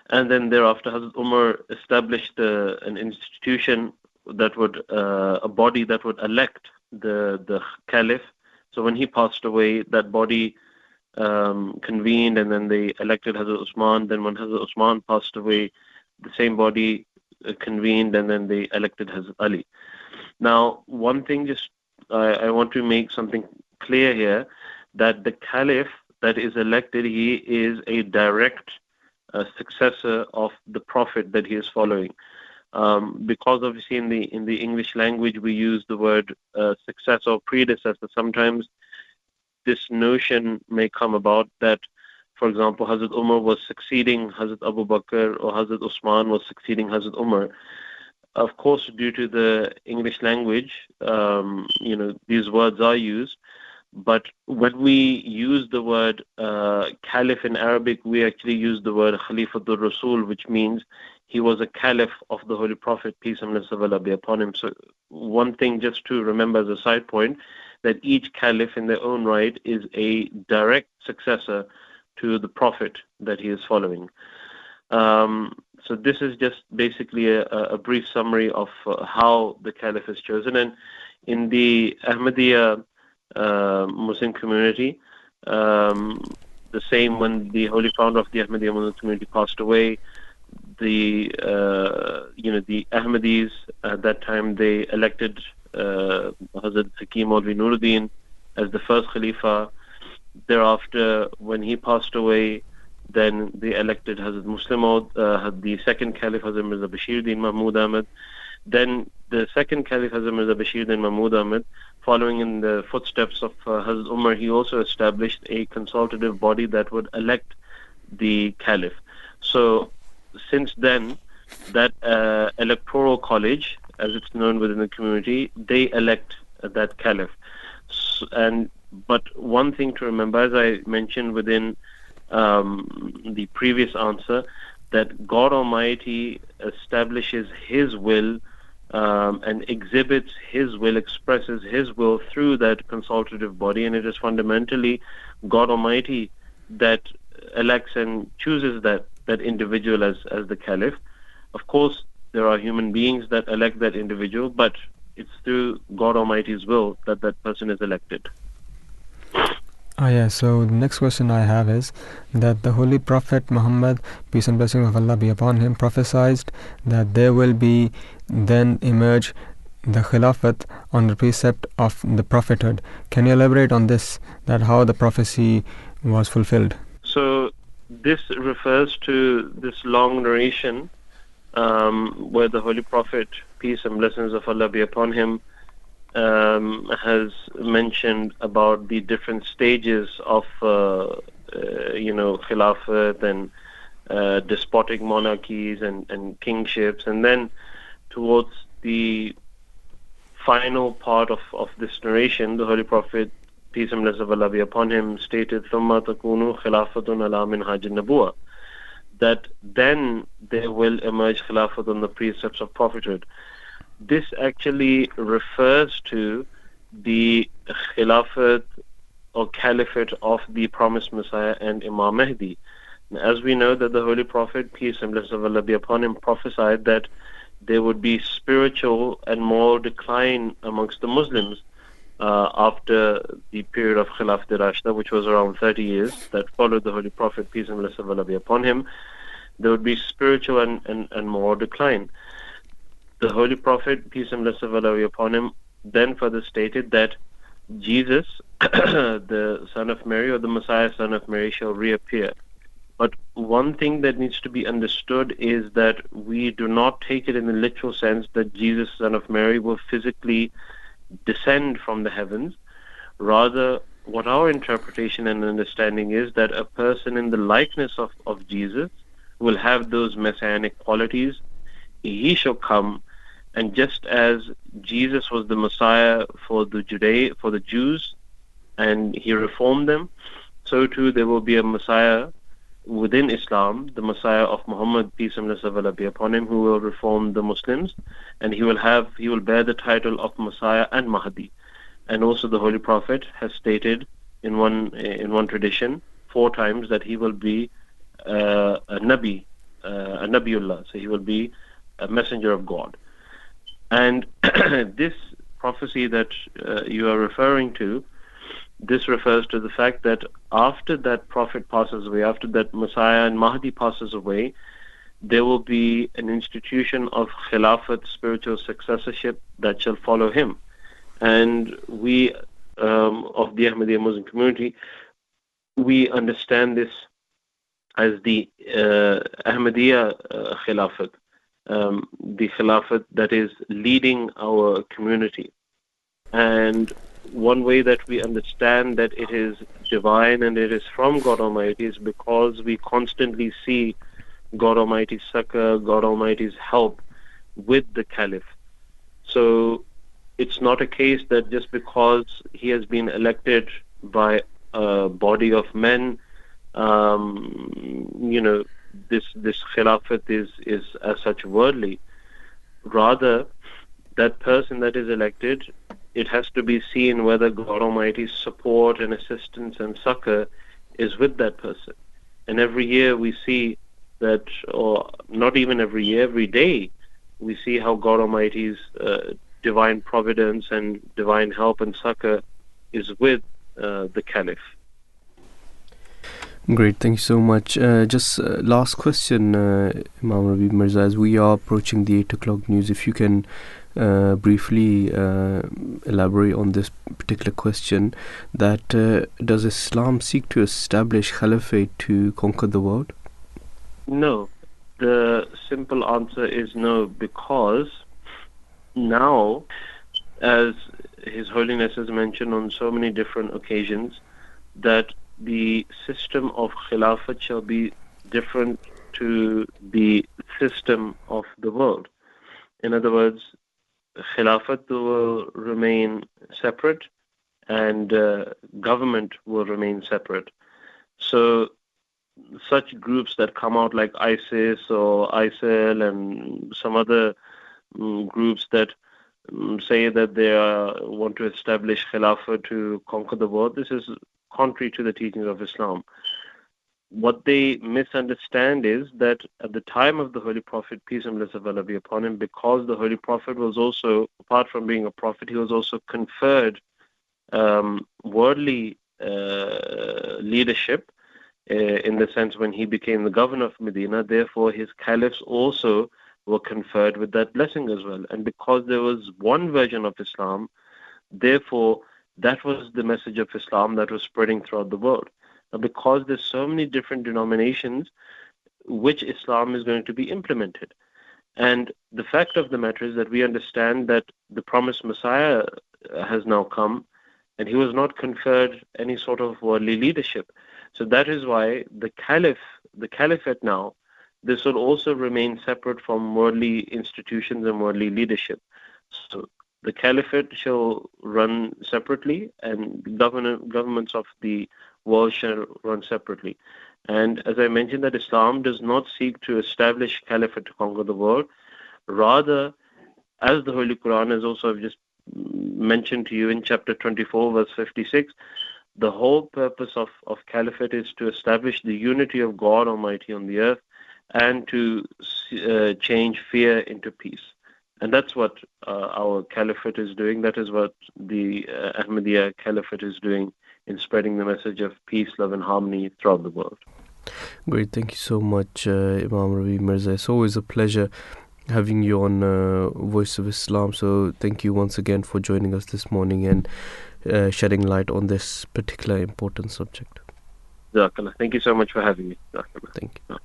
And then thereafter, Hazrat Umar established uh, an institution that would, uh, a body that would elect the the caliph. So when he passed away, that body um, convened, and then they elected Hazrat Usman. Then when Hazrat Usman passed away, the same body uh, convened, and then they elected Hazrat Ali. Now, one thing just I, want to make something clear here that the caliph that is elected, he is a direct successor of the prophet that he is following. Um, because obviously in the in the English language we use the word uh, successor or predecessor. Sometimes this notion may come about that, for example, Hazrat Umar was succeeding Hazrat Abu Bakr or Hazrat Usman was succeeding Hazrat Umar. Of course, due to the English language, um, you know, these words are used. But when we use the word uh, caliph in Arabic, we actually use the word Khalifatul Rasul, which means he was a caliph of the Holy Prophet, peace and blessings be upon him. So, one thing just to remember as a side point that each caliph in their own right is a direct successor to the prophet that he is following. Um, so this is just basically a, a brief summary of uh, how the caliph is chosen. And in the Ahmadiyya uh, Muslim community, um, the same when the holy founder of the Ahmadiyya Muslim community passed away, the uh, you know the Ahmadis at that time they elected uh, Hazrat Hakim Maulvi Nuruddin as the first Khalifa. Thereafter, when he passed away, then they elected Hazrat Muslim uh, the second Caliph Hazrat Mirza Bashiruddin Mahmud Ahmad. Then the second Caliph Hazrat Mirza Bashiruddin Mahmud Ahmad, following in the footsteps of uh, Hazrat Umar, he also established a consultative body that would elect the Caliph. So since then, that uh, electoral college as it's known within the community, they elect that caliph. So, and but one thing to remember, as I mentioned within um, the previous answer, that God Almighty establishes His will um, and exhibits His will, expresses His will through that consultative body, and it is fundamentally God Almighty that elects and chooses that that individual as as the caliph. Of course, there are human beings that elect that individual, but it's through God Almighty's will that that person is elected. Ah, yeah, so the next question I have is that the Holy Prophet Muhammad, peace and blessings of Allah be upon him, prophesied that there will be then emerge the Khilafat on the precept of the prophethood. Can you elaborate on this, that how the prophecy was fulfilled? So this refers to this long narration um, where the Holy Prophet, peace and blessings of Allah be upon him, um, has mentioned about the different stages of, uh, uh, you know, khilafat and uh, despotic monarchies and, and kingships. And then towards the final part of, of this narration, the Holy Prophet, peace and blessings of Allah be upon him, stated, ثُمَّ تَكُونُ خِلَافَةٌ عَلَى مِنْهَاجِ النَّبُوَّةِ that then there will emerge khilafat on the precepts of prophethood. This actually refers to the khilafat or caliphate of the promised Messiah and Imam Mahdi. As we know that the Holy Prophet, peace and blessings of Allah be upon him, prophesied that there would be spiritual and moral decline amongst the Muslims uh, after the period of Khilafat Rashida, which was around 30 years, that followed the Holy Prophet, peace and blessings of Allah be upon him, there would be spiritual and, and, and moral decline. The Holy Prophet, peace and blessings of Allah be upon him, then further stated that Jesus, (coughs) the son of Mary, or the Messiah, son of Mary, shall reappear. But one thing that needs to be understood is that we do not take it in the literal sense that Jesus, son of Mary, will physically descend from the heavens. Rather, what our interpretation and understanding is that a person in the likeness of, of Jesus will have those messianic qualities. He shall come, and just as Jesus was the Messiah for the Judea, for the Jews, and he reformed them, so too there will be a Messiah within Islam, the Messiah of Muhammad, peace and blessings be upon him, who will reform the Muslims, and he will have he will bear the title of Messiah and Mahdi. And also the Holy Prophet has stated in one in one tradition four times that he will be uh, a Nabi, uh, a Nabiullah, so he will be a messenger of God. And (clears throat) this prophecy that uh, you are referring to this refers to the fact that after that prophet passes away, after that Messiah and Mahdi passes away, there will be an institution of Khilafat, spiritual successorship, that shall follow him. And we um, of the Ahmadiyya Muslim community, we understand this as the uh, Ahmadiyya uh, Khilafat, um, the Khilafat that is leading our community. And one way that we understand that it is divine and it is from God Almighty is because we constantly see God Almighty's succor, God Almighty's help with the Caliph. So it's not a case that just because he has been elected by a body of men, um, you know, this this Khilafat is is as such worldly. Rather, that person that is elected it has to be seen whether God Almighty's support and assistance and succor is with that person. And every year we see that, or not even every year, every day, we see how God Almighty's uh, divine providence and divine help and succor is with uh, the Caliph. Great, thank you so much. Uh, just uh, last question, uh, Imam Rabi Mirza, as we are approaching the 8 o'clock news, if you can uh, briefly uh, elaborate on this particular question that uh, does Islam seek to establish caliphate to conquer the world? No. The simple answer is no because now, as His Holiness has mentioned on so many different occasions, that the system of Khilafat shall be different to the system of the world. In other words, Khilafat will remain separate and uh, government will remain separate. So such groups that come out like ISIS or ISIL and some other um, groups that um, say that they are, want to establish Khilafah to conquer the world, this is contrary to the teachings of Islam what they misunderstand is that at the time of the Holy Prophet, peace and blessings of Allah be upon him, because the Holy Prophet was also, apart from being a prophet, he was also conferred um, worldly uh, leadership uh, in the sense when he became the governor of Medina. Therefore, his caliphs also were conferred with that blessing as well. And because there was one version of Islam, therefore, that was the message of Islam that was spreading throughout the world because there's so many different denominations which Islam is going to be implemented. And the fact of the matter is that we understand that the promised Messiah uh, has now come, and he was not conferred any sort of worldly leadership. So that is why the caliph, the caliphate now, this will also remain separate from worldly institutions and worldly leadership. So the caliphate shall run separately, and government, governments of the world shall run separately. And as I mentioned, that Islam does not seek to establish caliphate to conquer the world. Rather, as the Holy Quran has also just mentioned to you in chapter 24, verse 56, the whole purpose of, of caliphate is to establish the unity of God Almighty on the earth and to uh, change fear into peace. And that's what uh, our caliphate is doing. That is what the uh, Ahmadiyya caliphate is doing in spreading the message of peace, love, and harmony throughout the world. Great, thank you so much, uh, Imam Ravi Mirza. It's always a pleasure having you on uh, Voice of Islam. So thank you once again for joining us this morning and uh, shedding light on this particular important subject. Thank you so much for having me. Thank you.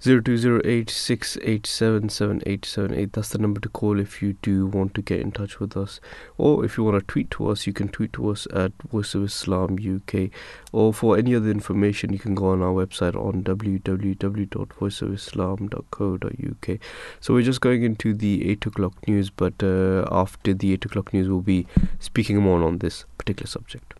0208687778. That's the number to call if you do want to get in touch with us. Or if you want to tweet to us, you can tweet to us at Voice of Islam UK. Or for any other information, you can go on our website on www.voiceofislam.co.uk. So we're just going into the 8 o'clock news, but uh, after the 8 o'clock news, we'll be speaking more on this particular subject.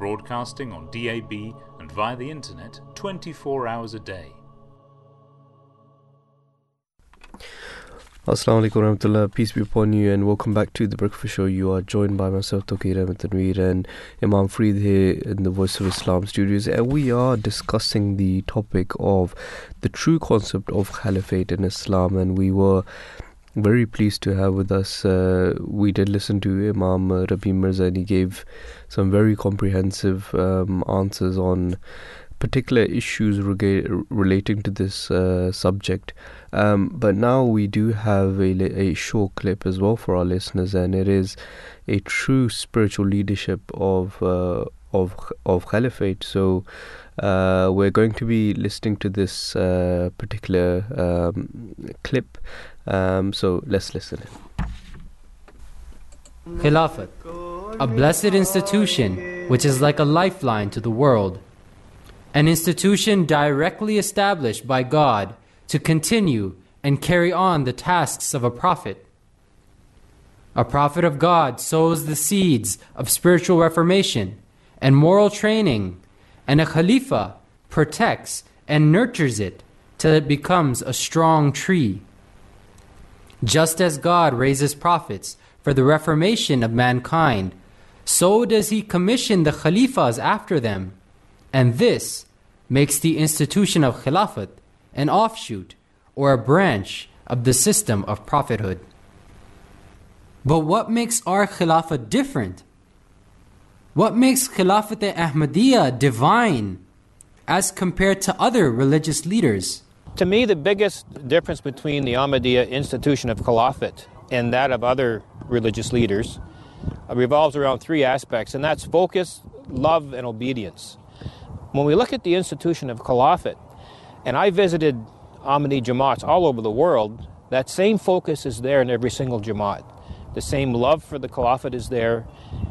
broadcasting on DAB and via the internet 24 hours a day. Assalamu alaikum warahmatullah, peace be upon you and welcome back to the Breakfast Show. You are joined by myself, Tokir Ahmed Tanweer and Imam Farid here in the Voice of Islam studios and we are discussing the topic of the true concept of Caliphate in Islam and we were very pleased to have with us. Uh, we did listen to Imam Rabi Mirza and he gave some very comprehensive um, answers on particular issues rega- relating to this uh, subject. Um, but now we do have a, a short clip as well for our listeners, and it is a true spiritual leadership of uh, of of Caliphate. So uh, we're going to be listening to this uh, particular um, clip. Um, so let's listen. Khilafat, a blessed institution which is like a lifeline to the world, an institution directly established by God to continue and carry on the tasks of a prophet. A prophet of God sows the seeds of spiritual reformation and moral training, and a Khalifa protects and nurtures it till it becomes a strong tree. Just as God raises prophets for the reformation of mankind, so does He commission the Khalifas after them, and this makes the institution of Khilafat an offshoot or a branch of the system of prophethood. But what makes our Khilafat different? What makes Khilafat Ahmadiyya divine as compared to other religious leaders? To me, the biggest difference between the Ahmadiyya institution of Khilafat and that of other religious leaders uh, revolves around three aspects, and that's focus, love, and obedience. When we look at the institution of Khilafat, and I visited Ahmadi Jamaats all over the world, that same focus is there in every single Jamaat. The same love for the Caliphate is there,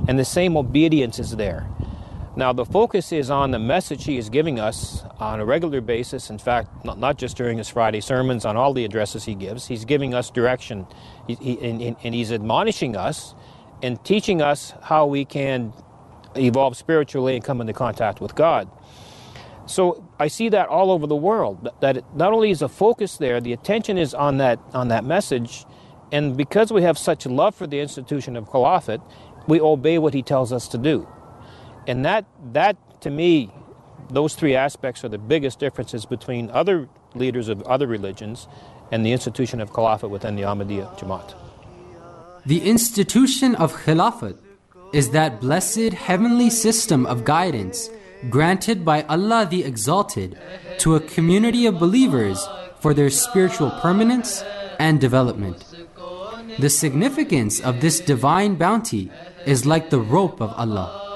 and the same obedience is there. Now, the focus is on the message he is giving us on a regular basis. In fact, not, not just during his Friday sermons, on all the addresses he gives. He's giving us direction, he, he, and, and he's admonishing us and teaching us how we can evolve spiritually and come into contact with God. So I see that all over the world. That it not only is a focus there, the attention is on that on that message, and because we have such love for the institution of Caliphate, we obey what he tells us to do. And that that to me, those three aspects are the biggest differences between other leaders of other religions and the institution of Caliphate within the Ahmadiyya Jamaat. The institution of Khilafat is that blessed heavenly system of guidance granted by Allah the Exalted to a community of believers for their spiritual permanence and development. The significance of this divine bounty is like the rope of Allah.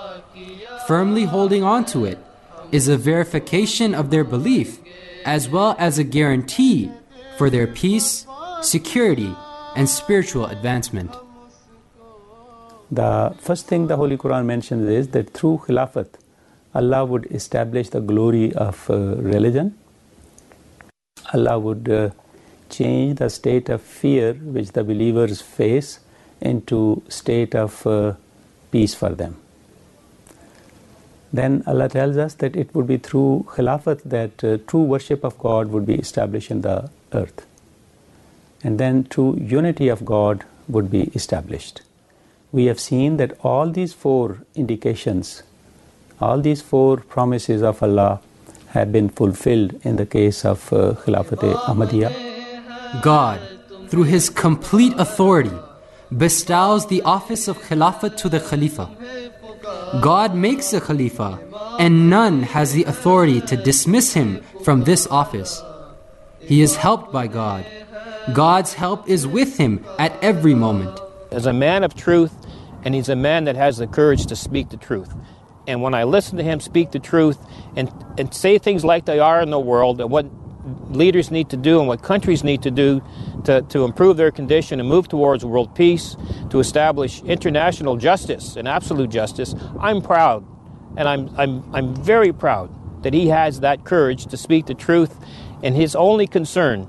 Firmly holding on to it is a verification of their belief as well as a guarantee for their peace, security, and spiritual advancement. The first thing the Holy Quran mentions is that through Khilafat, Allah would establish the glory of uh, religion. Allah would uh, change the state of fear which the believers face into state of uh, peace for them. Then Allah tells us that it would be through Khilafat that uh, true worship of God would be established in the earth. And then true unity of God would be established. We have seen that all these four indications, all these four promises of Allah have been fulfilled in the case of uh, Khilafat Ahmadiyya. God, through His complete authority, bestows the office of Khilafat to the Khalifa. God makes a Khalifa, and none has the authority to dismiss him from this office. He is helped by God. God's help is with him at every moment. As a man of truth, and he's a man that has the courage to speak the truth. And when I listen to him speak the truth and, and say things like they are in the world and what leaders need to do and what countries need to do to, to improve their condition and move towards world peace, to establish international justice and absolute justice, I'm proud. And I'm, I'm, I'm very proud that he has that courage to speak the truth. And his only concern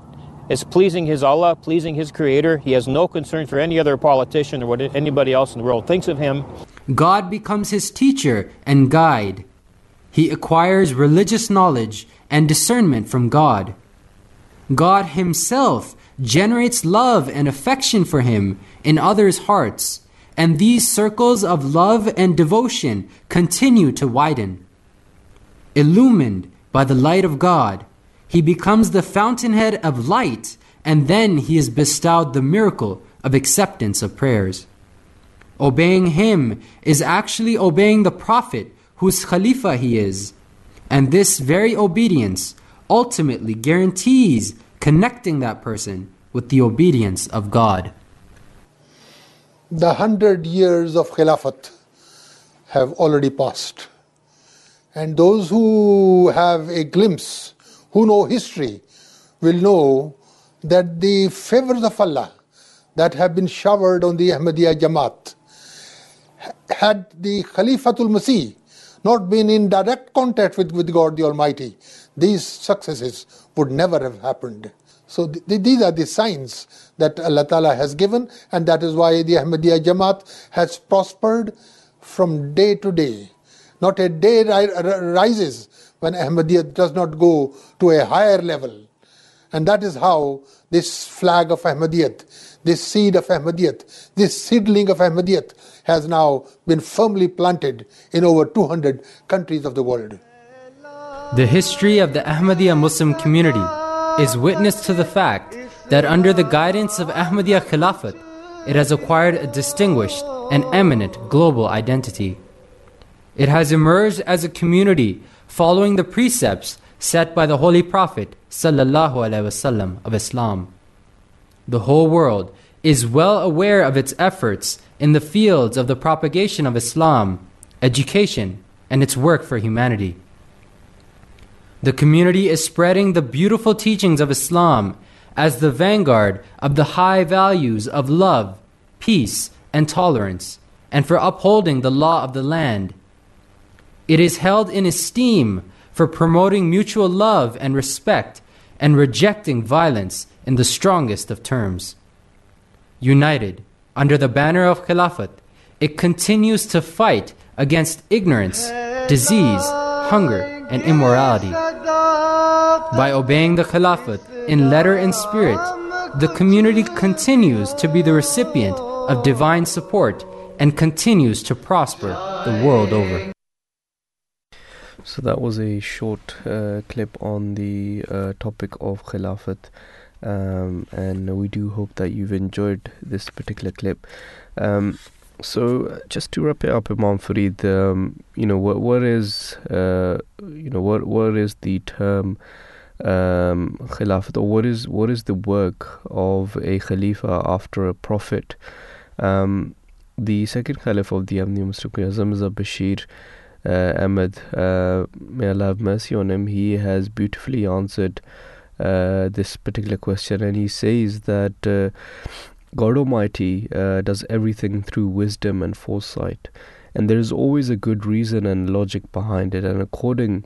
is pleasing his Allah, pleasing his Creator. He has no concern for any other politician or what anybody else in the world thinks of him. God becomes his teacher and guide. He acquires religious knowledge and discernment from God. God Himself generates love and affection for Him in others' hearts, and these circles of love and devotion continue to widen. Illumined by the light of God, he becomes the fountainhead of light, and then he is bestowed the miracle of acceptance of prayers. Obeying him is actually obeying the Prophet whose Khalifa he is, and this very obedience ultimately guarantees connecting that person with the obedience of God. The hundred years of Khilafat have already passed. And those who have a glimpse, who know history, will know that the favors of Allah that have been showered on the Ahmadiyya Jamaat had the Khalifatul Masih not been in direct contact with, with God the Almighty, these successes would never have happened. So th- these are the signs that Allah Ta'ala has given, and that is why the Ahmadiyya Jamaat has prospered from day to day. Not a day ri- rises when Ahmadiyya does not go to a higher level. And that is how this flag of Ahmadiyyat, this seed of Ahmadiyyat, this seedling of Ahmadiyyat has now been firmly planted in over 200 countries of the world. The history of the Ahmadiyya Muslim community is witness to the fact that under the guidance of Ahmadiyya Khilafat, it has acquired a distinguished and eminent global identity. It has emerged as a community following the precepts set by the Holy Prophet sallallahu alaihi wasallam of Islam. The whole world is well aware of its efforts in the fields of the propagation of Islam, education, and its work for humanity. The community is spreading the beautiful teachings of Islam as the vanguard of the high values of love, peace, and tolerance, and for upholding the law of the land. It is held in esteem for promoting mutual love and respect and rejecting violence in the strongest of terms. United under the banner of Khilafat, it continues to fight against ignorance, disease, hunger, and immorality. By obeying the Khilafat in letter and spirit, the community continues to be the recipient of divine support and continues to prosper the world over. So that was a short uh, clip on the uh, topic of Khilafat um, and we do hope that you've enjoyed this particular clip. Um, so, just to wrap it up, Imam Farid, um, you know what what is uh, you know what what is the term um, khilafat, or what is what is the work of a khalifa after a prophet? Um, the second caliph of the Ahmadi Muslim Azam Bashir uh, Ahmed, uh, may Allah have mercy on him, he has beautifully answered uh, this particular question, and he says that uh, God Almighty uh, does everything through wisdom and foresight, and there is always a good reason and logic behind it, and according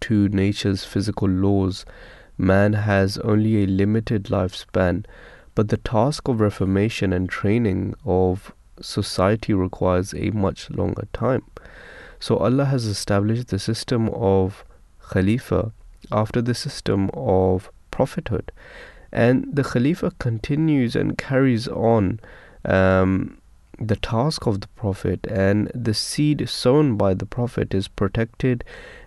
to nature's physical laws, man has only a limited lifespan, but the task of reformation and training of society requires a much longer time. So Allah has established the system of Khalifa after the system of prophethood. And the Khalifa continues and carries on um, the task of the Prophet, and the seed sown by the Prophet is protected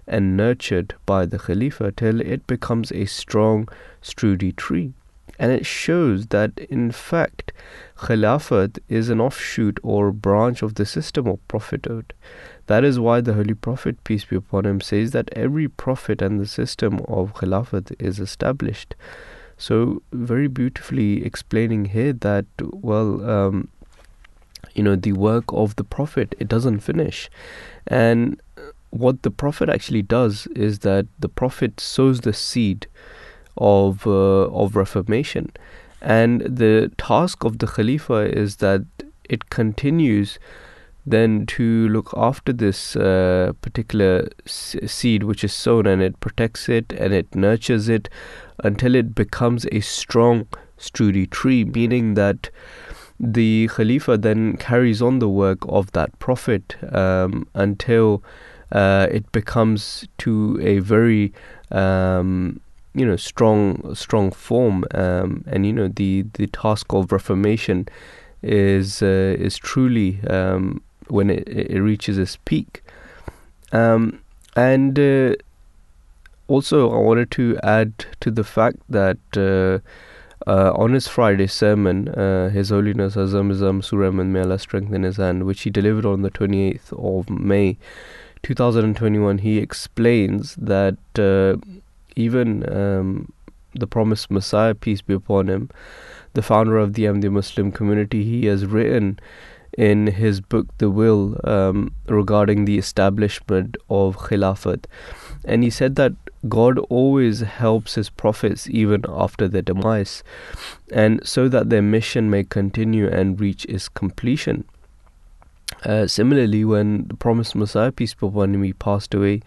and nurtured by the Khalifa till it becomes a strong, sturdy tree. And it shows that, in fact, Khilafat is an offshoot or branch of the system of prophethood. That is why the Holy Prophet, peace be upon him, says that every prophet and the system of Khilafat is established. So, very beautifully explaining here that, well, um, you know, the work of the Prophet, it doesn't finish. And what the Prophet actually does is that the Prophet sows the seed of, uh, of reformation. And the task of the Khalifa is that it continues then to look after this uh, particular seed which is sown and it protects it and it nurtures it until it becomes a strong, sturdy tree, meaning that the Khalifa then carries on the work of that Prophet um, until uh, it becomes to a very um, you know strong strong form um, and you know the the task of reformation is uh, is truly um, when it, it reaches its peak. Um, and uh, also, I wanted to add to the fact that uh, uh, on his Friday sermon, uh, His Holiness Azam Azam Surahman, may Allah strengthen his hand, which he delivered on the 28th of May 2021, he explains that uh, even um, the promised Messiah, peace be upon him, the founder of the Ahmadi Muslim community, he has written in his book The Will um, regarding the establishment of Khilafat. And he said that God always helps his prophets even after their demise, and so that their mission may continue and reach its completion. Uh, similarly, when the promised Messiah, peace be upon him, he passed away,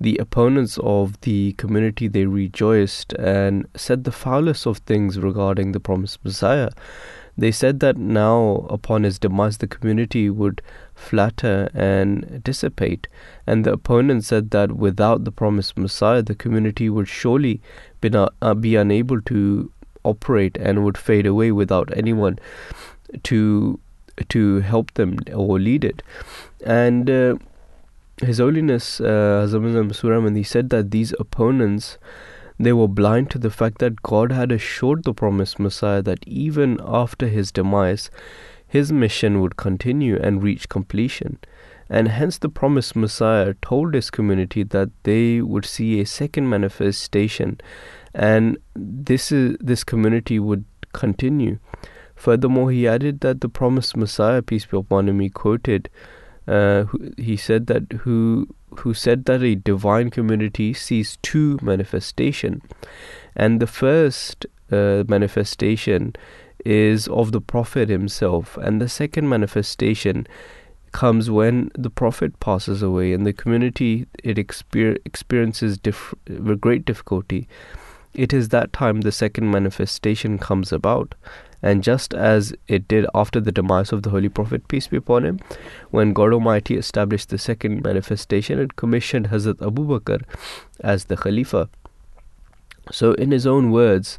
the opponents of the community they rejoiced and said the foulest of things regarding the promised Messiah. They said that now, upon his demise, the community would flatter and dissipate. And the opponent said that without the promised Messiah, the community would surely be, not, uh, be unable to operate and would fade away without anyone to to help them or lead it. And uh, His Holiness uh, Hazam Suram, he said that these opponents they were blind to the fact that God had assured the promised Messiah that even after his demise, his mission would continue and reach completion. And hence, the promised Messiah told his community that they would see a second manifestation, and this is this community would continue. Furthermore, he added that the promised Messiah, peace be upon him, he quoted, uh, he said that who who said that a divine community sees two manifestation, and the first uh, manifestation is of the prophet himself, and the second manifestation comes when the prophet passes away and the community it exper- experiences dif- great difficulty. It is that time the second manifestation comes about and just as it did after the demise of the Holy Prophet, peace be upon him, when God Almighty established the second manifestation and commissioned Hazrat Abu Bakr as the Khalifa. So, in his own words,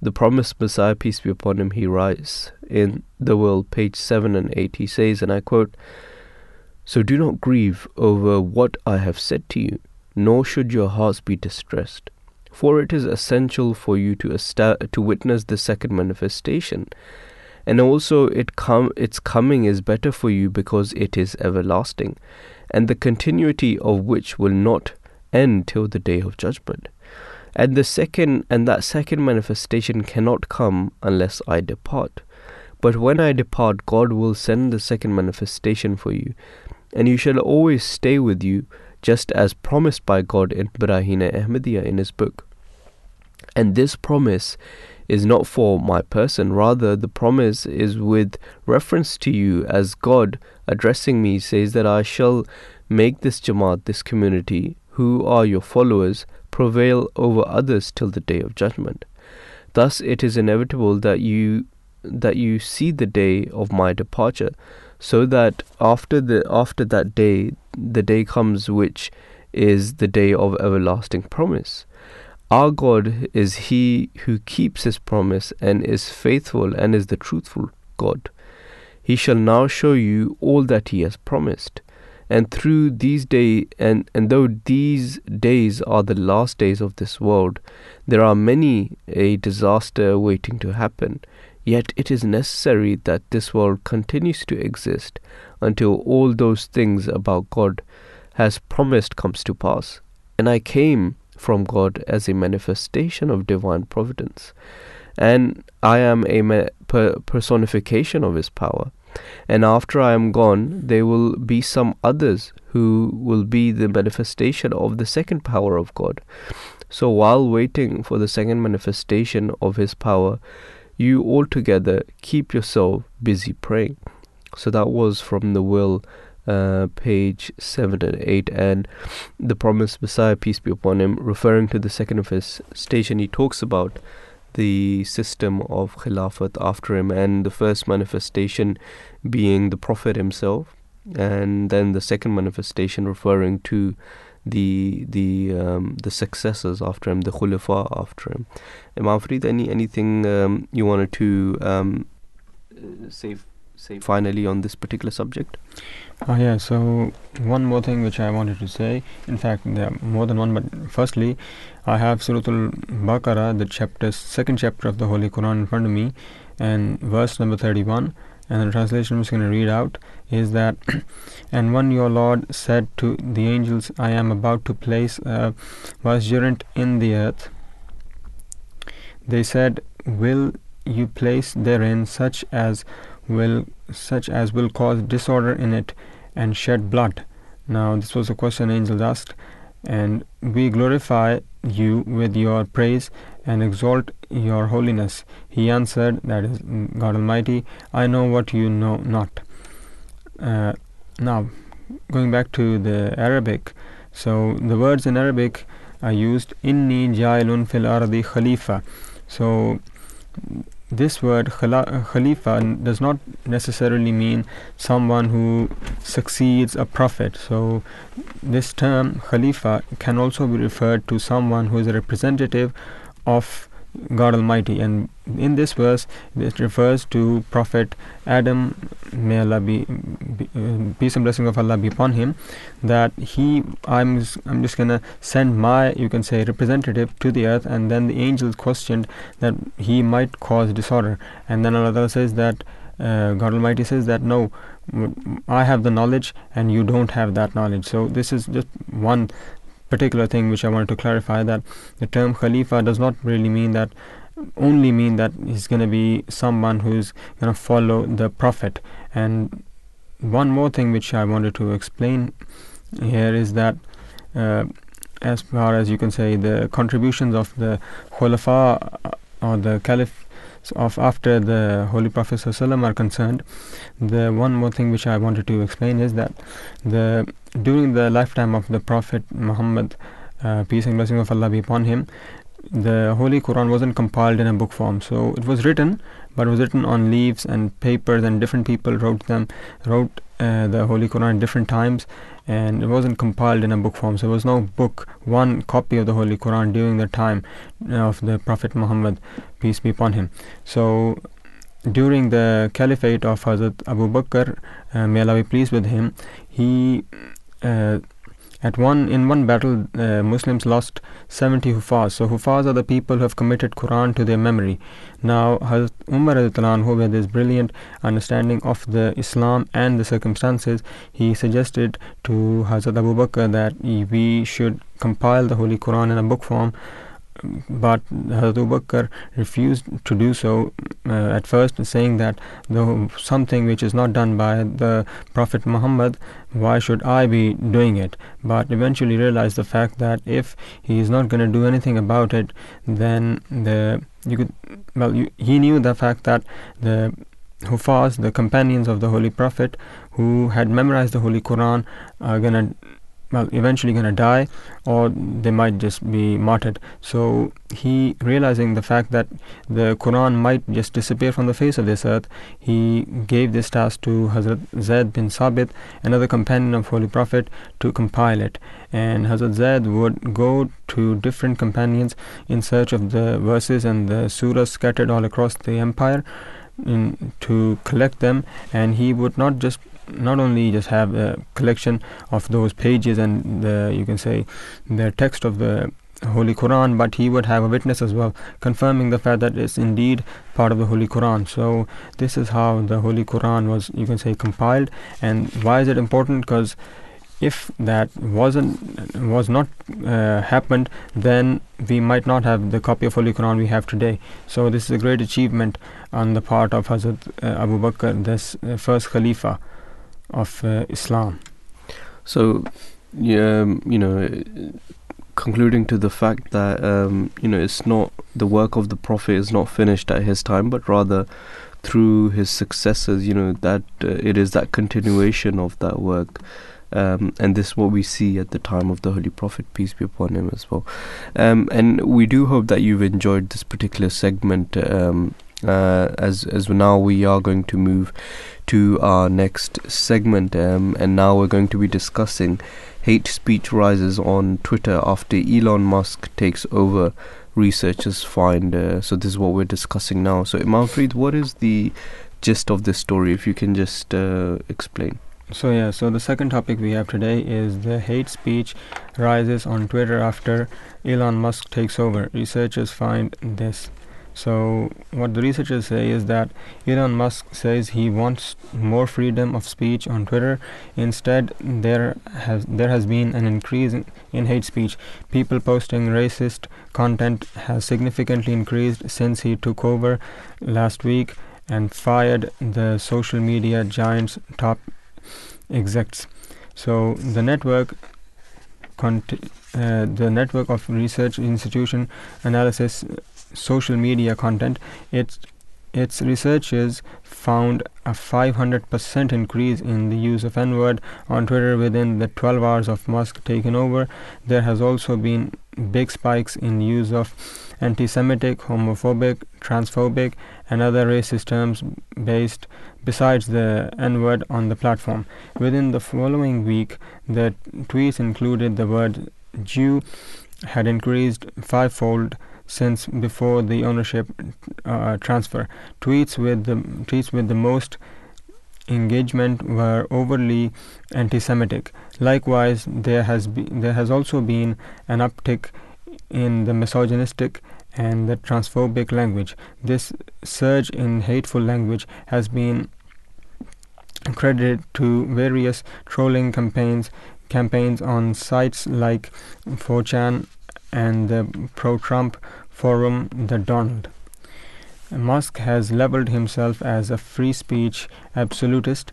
the promised Messiah, peace be upon him, he writes in The Will, page 7 and 8, he says, and I quote, So do not grieve over what I have said to you, nor should your hearts be distressed. For it is essential for you to to witness the second manifestation, and also it com- its coming is better for you because it is everlasting, and the continuity of which will not end till the day of judgment. And the second and that second manifestation cannot come unless I depart. But when I depart, God will send the second manifestation for you, and you shall always stay with you, just as promised by God in Barahin-e-Ahmadiyya in his book. And this promise is not for my person, rather, the promise is with reference to you, as God, addressing me, says that I shall make this Jamaat, this community, who are your followers, prevail over others till the day of judgment. Thus, it is inevitable that you that you see the day of my departure, so that after the after that day, the day comes which is the day of everlasting promise. Our God is He who keeps His promise and is faithful and is the truthful God. He shall now show you all that He has promised. And through these days, and, and though these days are the last days of this world, there are many a disaster waiting to happen. Yet it is necessary that this world continues to exist until all those things about God has promised comes to pass. And I came from God as a manifestation of divine providence, and I am a ma- per- personification of His power. And after I am gone, there will be some others who will be the manifestation of the second power of God. So while waiting for the second manifestation of His power, you altogether keep yourself busy praying. So that was from the will, uh, page 7 and 8. And the promised Messiah, peace be upon him, referring to the second of his station, he talks about the system of Khilafat after him, and the first manifestation being the Prophet himself, and then the second manifestation referring to the the um, the successors after him, the Khulafa after him. Imam Farid, any anything um, you wanted to um, say say finally on this particular subject? Oh yeah, so one more thing which I wanted to say. In fact, there are more than one, but firstly, I have Surah Al-Baqarah, the chapter, second chapter of the Holy Quran in front of me, and verse number 31. And the translation I'm just going to read out is that, (clears throat) and when your Lord said to the angels, I am about to place a vicegerent in the earth, they said, Will you place therein such as will such as will cause disorder in it and shed blood. Now, this was a question angels asked, and we glorify you with your praise and exalt your holiness. He answered, That is God Almighty, I know what you know not. Uh, now, going back to the Arabic, so the words in Arabic are used Inni jailun fil ardi khalifa. So this word khalifa does not necessarily mean someone who succeeds a prophet. So this term khalifa can also be referred to someone who is a representative of God Almighty. And in this verse it refers to prophet Adam may Allah be, be uh, peace and blessing of Allah be upon him that he I'm I'm just gonna send my you can say representative to the earth and then the angels questioned that he might cause disorder. And then Allah says that uh, God Almighty says that no I have the knowledge and you don't have that knowledge. So this is just one particular thing which I wanted to clarify that the term Khalifa does not really mean that only mean that he's going to be someone who's going to follow the Prophet. And one more thing which I wanted to explain here is that. Uh, as far as you can say, the contributions of the Khulafa uh, or the Caliph of after the Holy Prophet are concerned, the one more thing which I wanted to explain is that the during the lifetime of the Prophet Muhammad, uh, peace and blessing of Allah be upon him, the Holy Quran wasn't compiled in a book form. So it was written, but it was written on leaves and papers, and different people wrote them, wrote uh, the Holy Quran at different times, and it wasn't compiled in a book form. So there was no book, one copy of the Holy Quran during the time of the Prophet Muhammad, peace be upon him. So during the caliphate of Hazrat Abu Bakr, uh, may Allah be pleased with him, he uh, at one in one battle, uh, Muslims lost 70 Hufaz. So Hufaz are the people who have committed Quran to their memory. Now, Hazrat Umar who with his brilliant understanding of the Islam and the circumstances, he suggested to Hazrat Abu Bakr that we should compile the Holy Quran in a book form but Hazrat Abu Bakr refused to do so uh, at first, saying that though something which is not done by the Prophet Muhammad, why should I be doing it? But eventually realized the fact that if he is not going to do anything about it, then the you could well you, he knew the fact that the Hufaz, the companions of the Holy Prophet, who had memorized the Holy Quran, are gonna well eventually going to die or they might just be martyred. So he realizing the fact that the quran might just disappear from the face of this earth he gave this task to hazrat zaid bin sabit another companion of holy prophet to compile it. And hazrat zaid would go to different companions in search of the verses and the surahs scattered all across the empire in, to collect them. And he would not just not only just have a collection of those pages and the you can say the text of the Holy Quran, but he would have a witness as well, confirming the fact that it's indeed part of the Holy Quran. So this is how the Holy Quran was, you can say, compiled. And why is it important? Because if that wasn't was not uh, happened, then we might not have the copy of Holy Quran we have today. So this is a great achievement on the part of Hazrat uh, Abu Bakr, this uh, first Khalifa of uh, Islam. So, yeah, um, you know, concluding to the fact that um, you know it's not the work of the Prophet is not finished at his time, but rather through his successors. You know that uh, it is that continuation of that work. Um, and this is what we see at the time of the Holy Prophet, peace be upon him, as well. Um, and we do hope that you've enjoyed this particular segment. Um, uh, as as now we are going to move to our next segment, um, and now we're going to be discussing hate speech rises on Twitter after Elon Musk takes over. Researchers find uh, so. This is what we're discussing now. So, Imam what is the gist of this story? If you can just uh, explain. So yeah, so the second topic we have today is the hate speech rises on Twitter after Elon Musk takes over. Researchers find this. So, what the researchers say is that Elon Musk says he wants more freedom of speech on Twitter. Instead, there has there has been an increase in, in hate speech. People posting racist content has significantly increased since he took over last week and fired the social media giant's top execs. So, the network uh, the network of research institution analysis social media content, its its researchers found a 500% increase in the use of N-word on Twitter within the 12 hours of Musk taking over. There has also been big spikes in use of anti-Semitic, homophobic, transphobic, and other racist terms based besides the N-word on the platform. Within the following week, the tweets included the word Jew had increased fivefold since before the ownership uh, transfer. Tweets with the tweets with the most engagement were overly anti-Semitic. Likewise, there has be, there has also been an uptick in the misogynistic and the transphobic language. This surge in hateful language has been credited to various trolling campaigns campaigns on sites like 4chan and the pro Trump forum, The Donald. Musk has labeled himself as a free speech absolutist.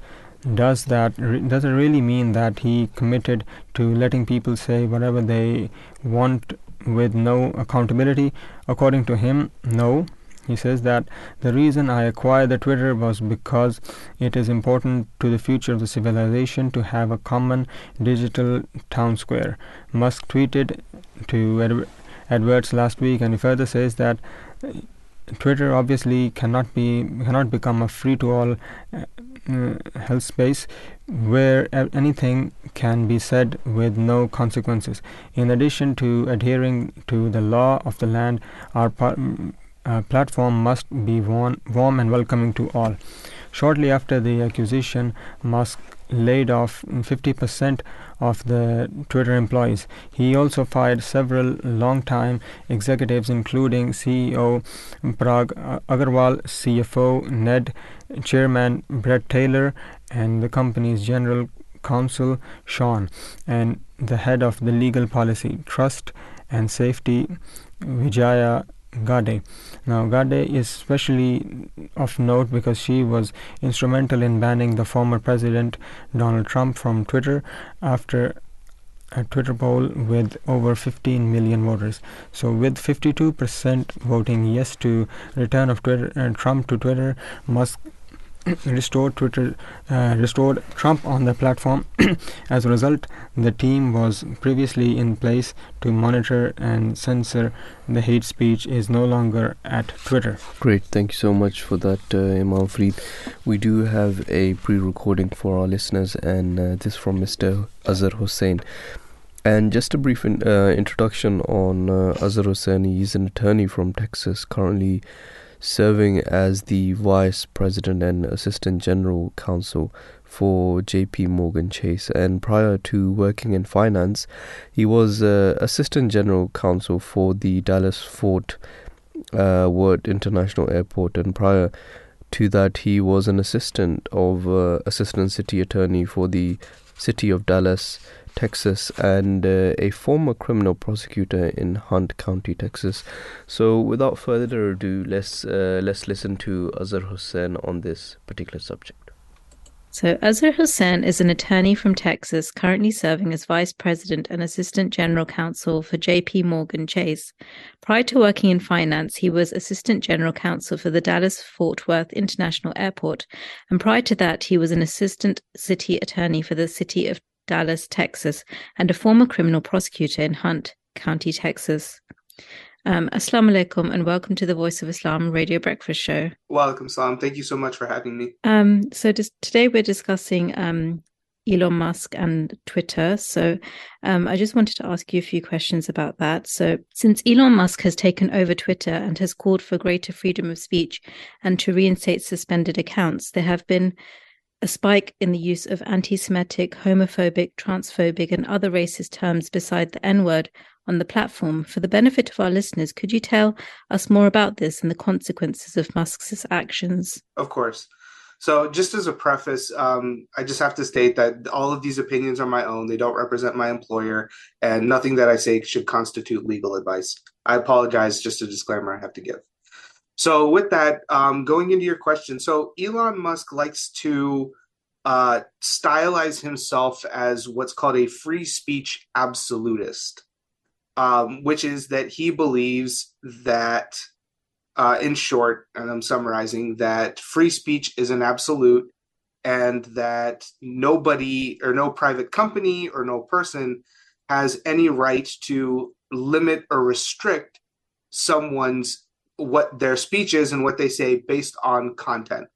Does that re- does it really mean that he committed to letting people say whatever they want with no accountability? According to him, no. He says that the reason I acquired the Twitter was because it is important to the future of the civilization to have a common digital town square. Musk tweeted to Ed- Edwards last week, and he further says that uh, Twitter obviously cannot be cannot become a free to all uh, uh, health space where anything can be said with no consequences. In addition to adhering to the law of the land, our par- uh, platform must be warm, warm and welcoming to all. Shortly after the acquisition, Musk laid off 50% of the Twitter employees. He also fired several long-time executives, including CEO Parag Agrawal, CFO Ned, Chairman Bret Taylor, and the company's general counsel Sean, and the head of the legal policy, trust, and safety Vijaya Gadde. Now, Gadde is especially of note because she was instrumental in banning the former president Donald Trump from Twitter after a Twitter poll with over 15 million voters. So, with 52% voting yes to return of Twitter, uh, Trump to Twitter, Musk (coughs) restored Twitter, uh, restored Trump on the platform. (coughs) As a result, the team was previously in place to monitor and censor the hate speech is no longer at Twitter. Great, thank you so much for that, uh, Imam Farid. We do have a pre-recording for our listeners, and uh, this from Mr. Azhar Hussain. And just a brief in, uh, introduction on uh, Azhar Hussain. He's an attorney from Texas, currently serving as the Vice President and Assistant General Counsel for JP Morgan Chase. And prior to working in finance, he was uh, Assistant General Counsel for the Dallas Fort uh, Worth International Airport. And prior to that, he was an assistant of uh, Assistant City Attorney for the City of Dallas Texas, and uh, a former criminal prosecutor in Hunt County, Texas. So, without further ado, let's uh, let's listen to Azhar Hussain on this particular subject. So, Azhar Hussain is an attorney from Texas, currently serving as vice president and assistant general counsel for JP Morgan Chase. Prior to working in finance, he was assistant general counsel for the Dallas Fort Worth International Airport. And prior to that, he was an assistant city attorney for the city of Dallas, Texas, and a former criminal prosecutor in Hunt County, Texas. Um, Assalamu alaikum and welcome to the Voice of Islam Radio Breakfast Show. Welcome, salam. Thank you so much for having me. Um, so just, today we're discussing um, Elon Musk and Twitter. So um, I just wanted to ask you a few questions about that. So since Elon Musk has taken over Twitter and has called for greater freedom of speech and to reinstate suspended accounts, there have been a spike in the use of anti Semitic, homophobic, transphobic, and other racist terms beside the N word on the platform. For the benefit of our listeners, could you tell us more about this and the consequences of Musk's actions? Of course. So, just as a preface, um, I just have to state that all of these opinions are my own. They don't represent my employer, and nothing that I say should constitute legal advice. I apologize, just a disclaimer I have to give. So, with that, um, going into your question, so Elon Musk likes to uh, stylize himself as what's called a free speech absolutist, um, which is that he believes that, uh, in short, and I'm summarizing, that free speech is an absolute and that nobody or no private company or no person has any right to limit or restrict someone's what their speech is and what they say based on content.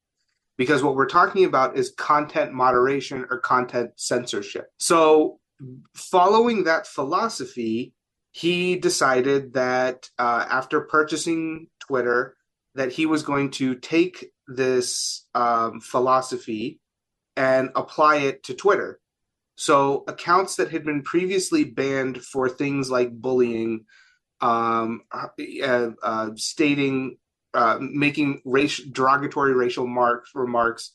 Because what we're talking about is content moderation or content censorship. So, following that philosophy, he decided that uh, after purchasing Twitter, that he was going to take this um, philosophy and apply it to Twitter. So, accounts that had been previously banned for things like bullying um, uh, uh, stating, uh, making racial derogatory racial marks remarks,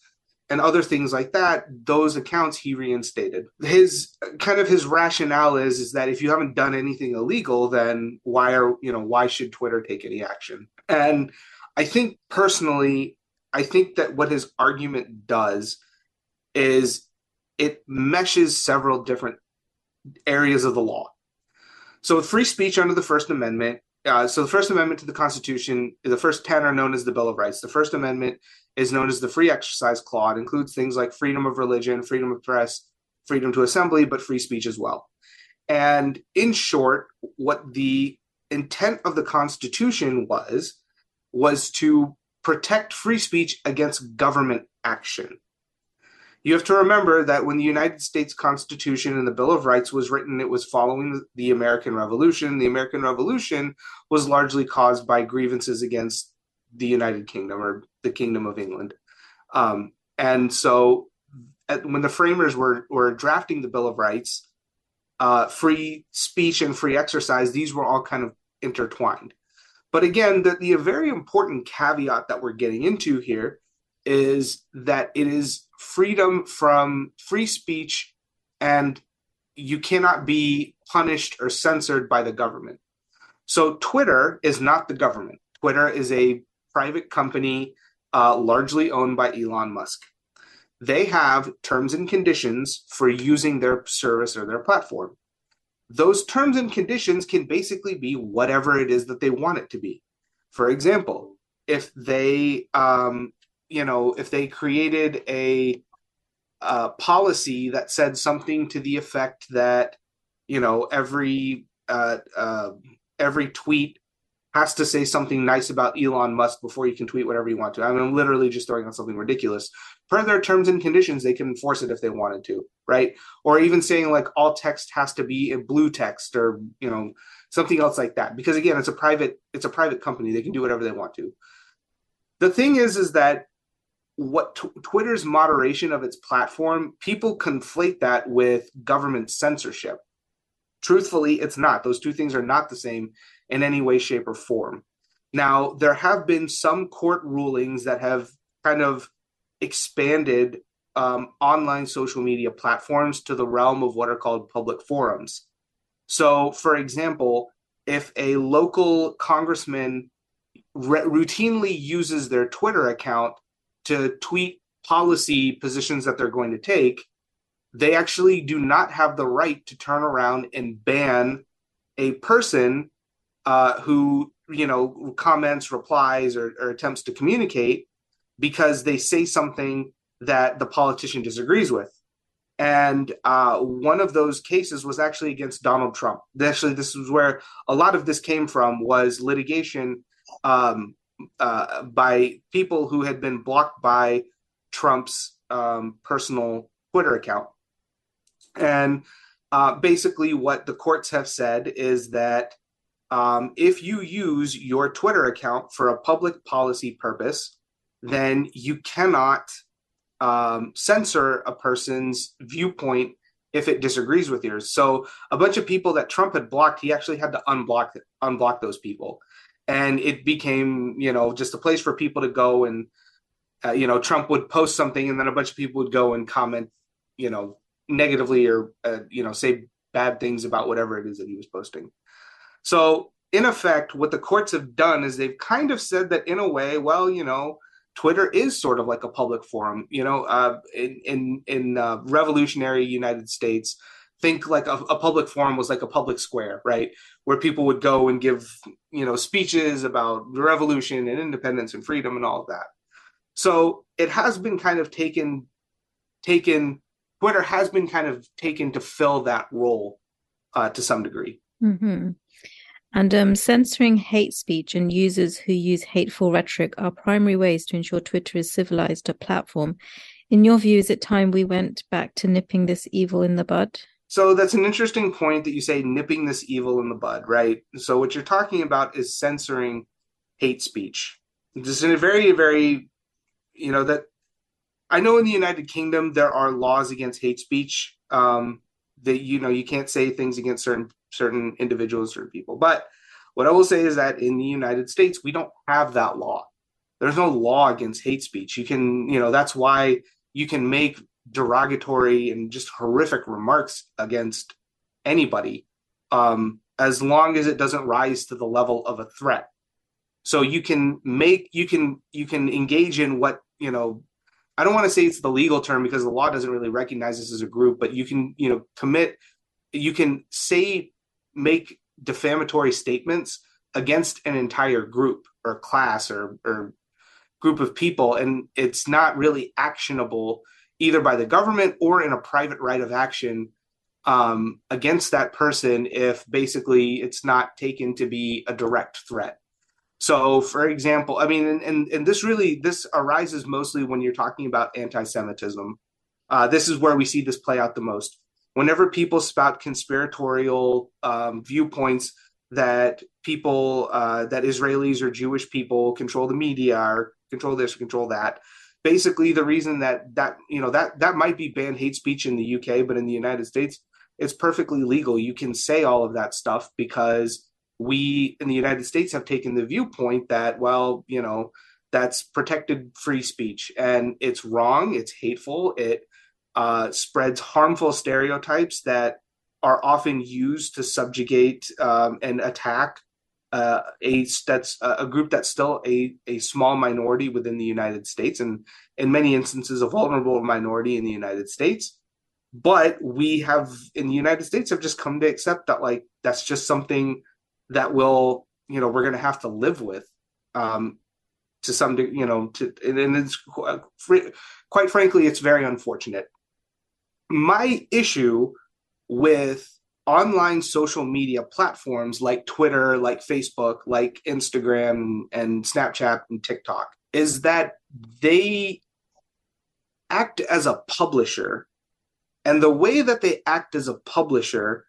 and other things like that. Those accounts he reinstated. His kind of his rationale is is that if you haven't done anything illegal, then why are you know why should Twitter take any action? And I think personally, I think that what his argument does is it meshes several different areas of the law. So with free speech under the First Amendment, uh, so the First Amendment to the Constitution, the first 10 are known as the Bill of Rights. The First Amendment is known as the Free Exercise Clause. It includes things like freedom of religion, freedom of press, freedom to assembly, but free speech as well. And in short, what the intent of the Constitution was, was to protect free speech against government action. You have to remember that when the United States Constitution and the Bill of Rights was written, it was following the American Revolution. The American Revolution was largely caused by grievances against the United Kingdom or the Kingdom of England. Um, and so at, when the framers were were drafting the Bill of Rights, uh, free speech and free exercise, these were all kind of intertwined. But again, the, the very important caveat that we're getting into here is that it is freedom from free speech and you cannot be punished or censored by the government. So Twitter is not the government. Twitter is a private company uh, largely owned by Elon Musk. They have terms and conditions for using their service or their platform. Those terms and conditions can basically be whatever it is that they want it to be. For example, if they, um, you know, if they created a, policy that said something to the effect that, you know, every uh, uh, every tweet has to say something nice about Elon Musk before you can tweet whatever you want to. I mean, I'm literally just throwing out something ridiculous. Per their terms and conditions, they can enforce it if they wanted to, right? Or even saying like all text has to be in blue text or you know something else like that. Because again, it's a private it's a private company. They can do whatever they want to. The thing is, is that what t- Twitter's moderation of its platform, people conflate that with government censorship. Truthfully, it's not. Those two things are not the same in any way, shape, or form. Now, there have been some court rulings that have kind of expanded um, online social media platforms to the realm of what are called public forums. So, for example, if a local congressman re- routinely uses their Twitter account to tweet policy positions that they're going to take, they actually do not have the right to turn around and ban a person uh, who you know comments, replies, or, or attempts to communicate because they say something that the politician disagrees with. And uh, one of those cases was actually against Donald Trump. Actually, this was where a lot of this came from was litigation um, uh, by people who had been blocked by Trump's um, personal Twitter account. And uh, basically, what the courts have said is that um, if you use your Twitter account for a public policy purpose, then you cannot um, censor a person's viewpoint if it disagrees with yours. So a bunch of people that Trump had blocked, he actually had to unblock unblock those people, and it became you know just a place for people to go and uh, you know Trump would post something, and then a bunch of people would go and comment, you know, negatively or uh, you know say bad things about whatever it is that he was posting. So, in effect, what the courts have done is they've kind of said that in a way, well, you know, Twitter is sort of like a public forum. You know, uh, in in, in uh, revolutionary United States, think like a, a, public forum was like a public square, right, where people would go and give you know speeches about the revolution and independence and freedom and all of that. So it has been kind of taken taken. Twitter has been kind of taken to fill that role uh, to some degree. Mm-hmm. And um, censoring hate speech and users who use hateful rhetoric are primary ways to ensure Twitter is civilized a platform. In your view, is it time we went back to nipping this evil in the bud? So that's an interesting point that you say nipping this evil in the bud, right? So what you're talking about is censoring hate speech. This is a very, very, you know, that I know in the United Kingdom there are laws against hate speech. Um, that you know you can't say things against certain certain individuals or people. But what I will say is that in the United States, we don't have that law. There's no law against hate speech. You can, you know, that's why you can make derogatory and just horrific remarks against anybody um, as long as it doesn't rise to the level of a threat. So you can make you can you can engage in what you know. I don't want to say it's the legal term because the law doesn't really recognize this as a group, but you can you know commit you can say make defamatory statements against an entire group or class or, or group of people and it's not really actionable either by the government or in a private right of action um, against that person if basically it's not taken to be a direct threat. So for example i mean and, and, and this really this arises mostly when you're talking about anti-semitism. Uh, this is where we see this play out the most. Whenever people spout conspiratorial um, viewpoints that people uh, that Israelis or Jewish people control the media or control this or control that, basically the reason that that you know that that might be banned hate speech in the UK, but in the United States, it's perfectly legal. You can say all of that stuff because we in the United States have taken the viewpoint that well, you know, that's protected free speech and it's wrong, it's hateful, it uh, spreads harmful stereotypes that are often used to subjugate um, and attack uh, a that's a group that's still a, a small minority within the United States and in many instances a vulnerable minority in the United States. But we have in the United States have just come to accept that like that's just something that will you know we're going to have to live with um, to some degree, you know to and it's quite frankly it's very unfortunate. My issue with online social media platforms like Twitter, like Facebook, like Instagram and Snapchat and TikTok is that they act as a publisher. And the way that they act as a publisher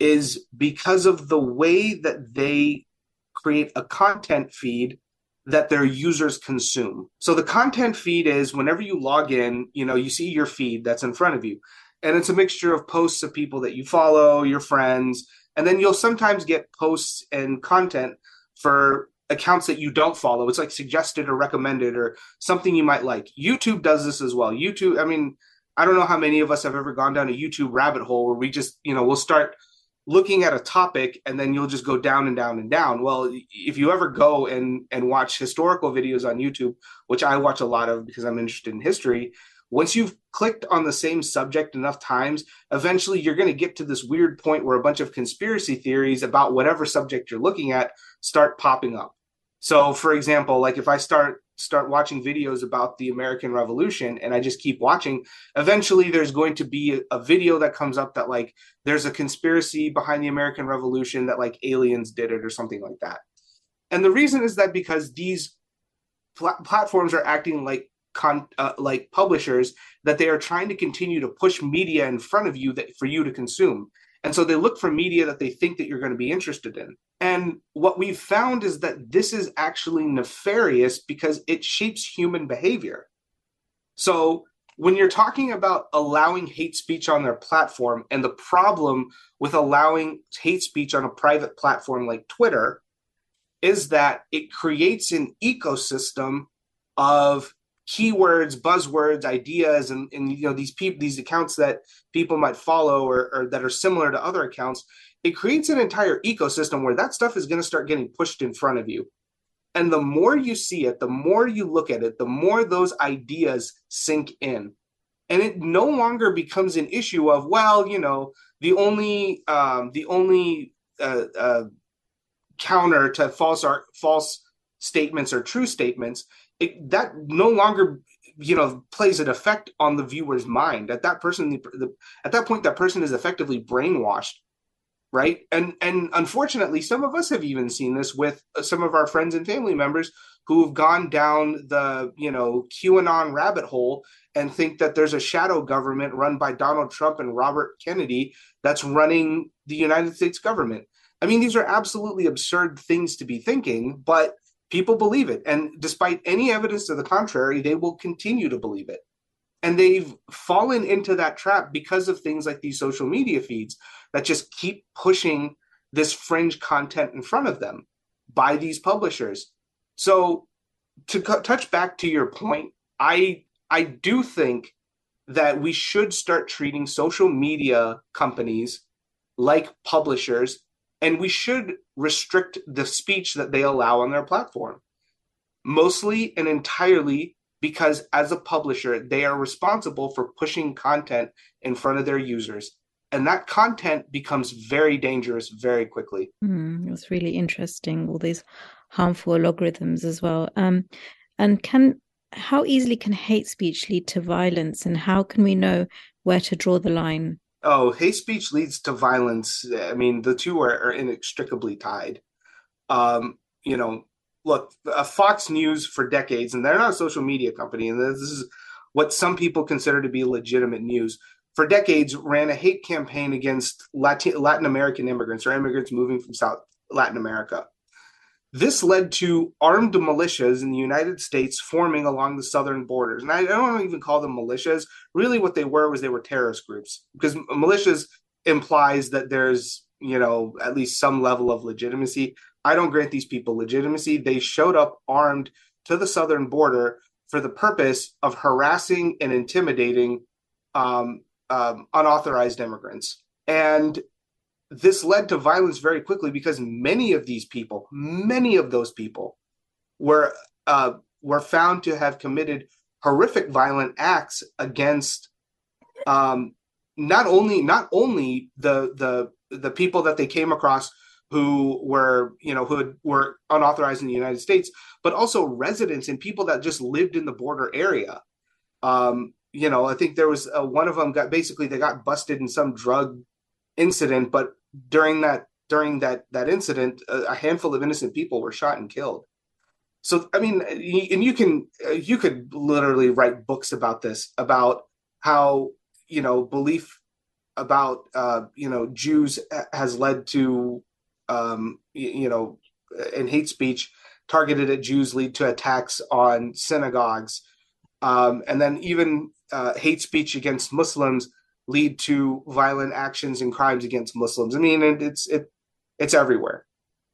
is because of the way that they create a content feed that their users consume. So the content feed is whenever you log in, you know, you see your feed that's in front of you and it's a mixture of posts of people that you follow, your friends, and then you'll sometimes get posts and content for accounts that you don't follow. It's like suggested or recommended or something you might like. YouTube does this as well. YouTube, I mean, I don't know how many of us have ever gone down a YouTube rabbit hole where we just, you know, we'll start looking at a topic and then you'll just go down and down and down. Well, if you ever go and and watch historical videos on YouTube, which I watch a lot of because I'm interested in history, once you've clicked on the same subject enough times, eventually you're going to get to this weird point where a bunch of conspiracy theories about whatever subject you're looking at start popping up. So, for example, like if I start start watching videos about the American Revolution and I just keep watching, eventually there's going to be a, video that comes up that like there's a conspiracy behind the American Revolution that like aliens did it or something like that. And the reason is that because these pl- platforms are acting like con, uh, like publishers that they are trying to continue to push media in front of you that for you to consume. And so they look for media that they think that you're going to be interested in. And what we've found is that this is actually nefarious because it shapes human behavior. So when you're talking about allowing hate speech on their platform and the problem with allowing hate speech on a private platform like Twitter is that it creates an ecosystem of keywords, buzzwords, ideas, and, and you know these people, these accounts that people might follow or, or that are similar to other accounts, it creates an entire ecosystem where that stuff is going to start getting pushed in front of you. And the more you see it, the more you look at it, the more those ideas sink in. And it no longer becomes an issue of, well, you know, the only um, the only uh, uh, counter to false art, false statements or true statements it, that no longer you know plays an effect on the viewer's mind. At that person the, the, at that point that person is effectively brainwashed right? And and unfortunately some of us have even seen this with uh, some of our friends and family members who have gone down the you know qanon rabbit hole and think that there's a shadow government run by donald trump and robert kennedy that's running the united states government. I mean these are absolutely absurd things to be thinking but people believe it. And despite any evidence to the contrary, they will continue to believe it. And they've fallen into that trap because of things like these social media feeds that just keep pushing this fringe content in front of them by these publishers. So to c- touch back to your point, I I do think that we should start treating social media companies like publishers and we should restrict the speech that they allow on their platform. Mostly and entirely because as a publisher they are responsible for pushing content in front of their users. And that content becomes very dangerous very quickly. Mm, it's really interesting all these harmful algorithms as well. Um, and can how easily can hate speech lead to violence? And how can we know where to draw the line oh, hate speech leads to violence. I mean, the two are, are inextricably tied. Um, you know, look, uh, Fox News for decades, and they're not a social media company, and this is what some people consider to be legitimate news. For decades, ran a hate campaign against Latin, Latin American immigrants or immigrants moving from South Latin America. This led to armed militias in the United States forming along the southern borders. And I, don't even call them militias. Really, what they were was they were terrorist groups because militias implies that there's, you know, at least some level of legitimacy. I don't grant these people legitimacy. They showed up armed to the southern border for the purpose of harassing and intimidating um, um, unauthorized immigrants. And this led to violence very quickly because many of these people, many of those people, were uh, were found to have committed horrific violent acts against um, not only not only the the the people that they came across who were you know who had, were unauthorized in the United States, but also residents and people that just lived in the border area. Um, you know, I think there was uh, one of them got basically they got busted in some drug incident, but during that during that that incident, a, handful of innocent people were shot and killed. So I mean, and you can uh, you could literally write books about this about how you know belief about uh, you know Jews has led to um, you know and hate speech targeted at Jews lead to attacks on synagogues, um, and then even uh, hate speech against Muslims lead to violent actions and crimes against Muslims. I mean, it, it's it it's everywhere.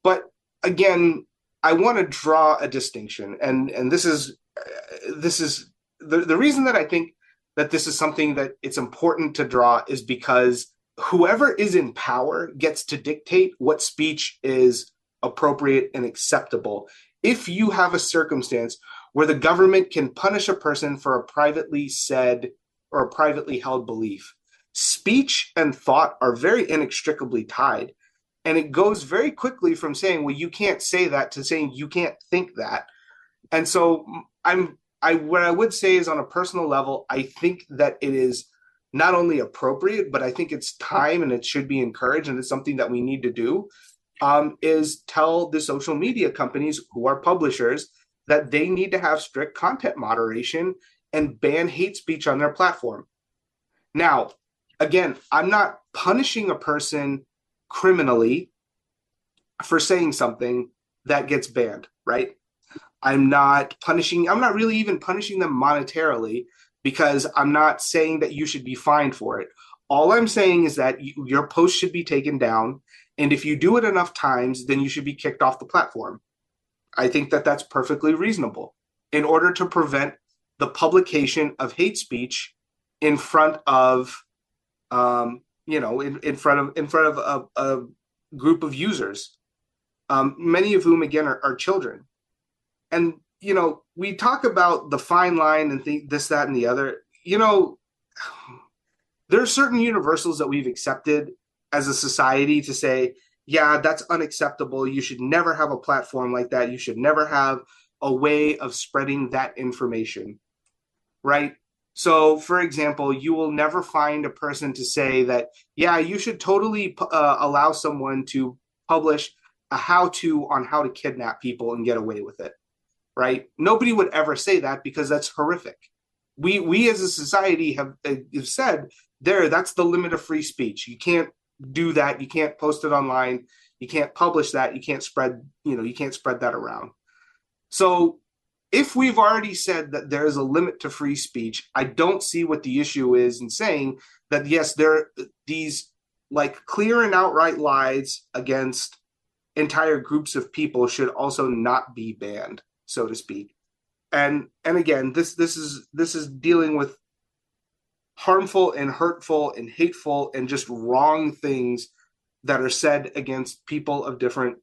But again, I want to draw a distinction, and and this is this is the the reason that I think that this is something that it's important to draw is because whoever is in power gets to dictate what speech is appropriate and acceptable. If you have a circumstance where the government can punish a person for a privately said or a privately held belief, speech and thought are very inextricably tied. And it goes very quickly from saying, well, you can't say that to saying you can't think that. And so I'm I what I would say is on a personal level, I think that it is not only appropriate, but I think it's time and it should be encouraged, and it's something that we need to do. Um, is tell the social media companies who are publishers that they need to have strict content moderation and ban hate speech on their platform. Now, again, I'm not punishing a person criminally for saying something that gets banned, right? I'm not punishing, I'm not really even punishing them monetarily because I'm not saying that you should be fined for it. All I'm saying is that you, your post should be taken down. And if you do it enough times, then you should be kicked off the platform. I think that that's perfectly reasonable in order to prevent the publication of hate speech in front of, um, you know, in, in front of in front of a, a group of users, um, many of whom again are, are children. And you know we talk about the fine line and think this that and the other. You know there are certain universals that we've accepted as a society to say yeah that's unacceptable. You should never have a platform like that. You should never have a way of spreading that information. Right so for example you will never find a person to say that yeah you should totally uh, allow someone to publish a how to on how to kidnap people and get away with it right? Nobody would ever say that because that's horrific. We we as a society have, uh, have said there that's the limit of free speech. You can't do that. You can't post it online. You can't publish that. You can't spread you know you can't spread that around. So if we've already said that there is a limit to free speech, I don't see what the issue is in saying that yes, there these like clear and outright lies against entire groups of people should also not be banned so to speak. And and again, this this is this is dealing with harmful and hurtful and hateful and just wrong things that are said against people of different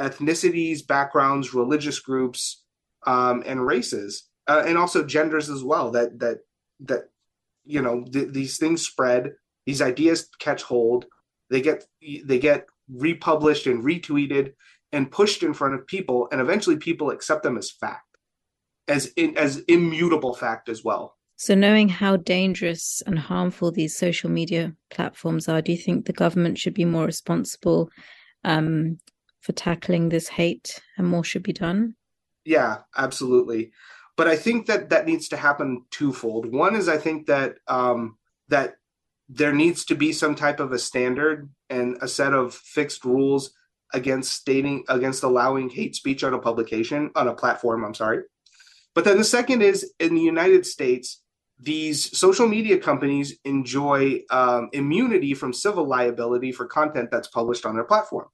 ethnicities, backgrounds, religious groups, um, and races, uh, and also genders as well. That that that you know th- these things spread, these ideas catch hold, they get they get republished and retweeted, and pushed in front of people and eventually people accept them as fact as in, as immutable fact as well so knowing how dangerous and harmful these social media platforms are do you think the government should be more responsible um, for tackling this hate and more should be done yeah absolutely but i think that that needs to happen twofold one is i think that um, that there needs to be some type of a standard and a set of fixed rules against stating against allowing hate speech on a publication on a platform. I'm sorry, but then the second is in the United States, these social media companies enjoy um, immunity from civil liability for content that's published on their platform.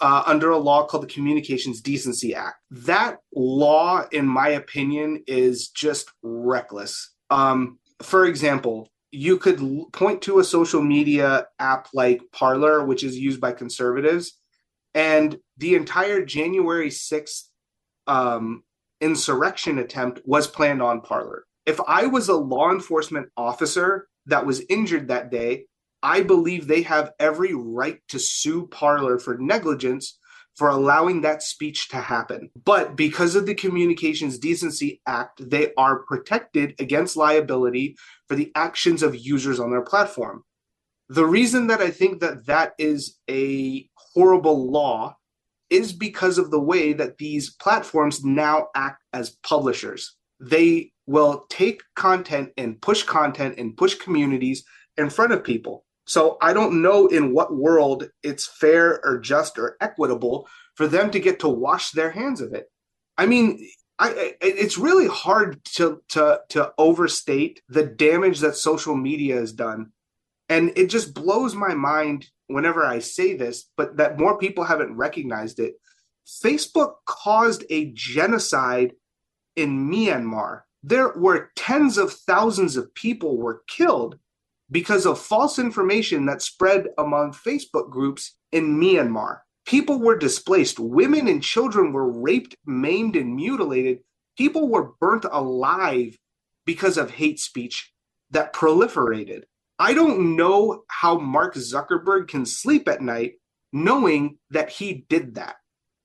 Uh, under a law called the Communications Decency Act. That law, in my opinion, is just reckless. Um, for example, you could l- point to a social media app like Parler, which is used by conservatives, and the entire January 6th um, insurrection attempt was planned on Parler. If I was a law enforcement officer that was injured that day, I believe they have every right to sue Parler for negligence for allowing that speech to happen. But because of the Communications Decency Act, they are protected against liability for the actions of users on their platform. The reason that I think that that is a horrible law is because of the way that these platforms now act as publishers. They will take content and push content and push communities in front of people. So I don't know in what world it's fair or just or equitable for them to get to wash their hands of it. I mean, I, it's really hard to to to overstate the damage that social media has done, and it just blows my mind whenever I say this, but that more people haven't recognized it. Facebook caused a genocide in Myanmar. There were tens of thousands of people were killed because of false information that spread among Facebook groups in Myanmar. People were displaced. Women and children were raped, maimed, and mutilated. People were burnt alive because of hate speech that proliferated. I don't know how Mark Zuckerberg can sleep at night knowing that he did that.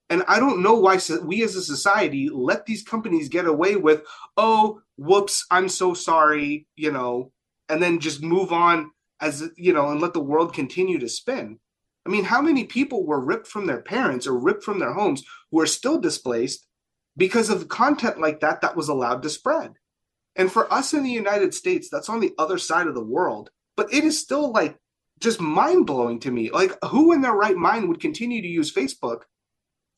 And I don't know why we as a society let these companies get away with, oh, whoops, I'm so sorry, you know, and then just move on as, you know, and let the world continue to spin. I mean, how many people were ripped from their parents or ripped from their homes who are still displaced because of content like that that was allowed to spread? And for us in the United States, that's on the other side of the world. But it is still like just mind blowing to me. Like, who in their right mind would continue to use Facebook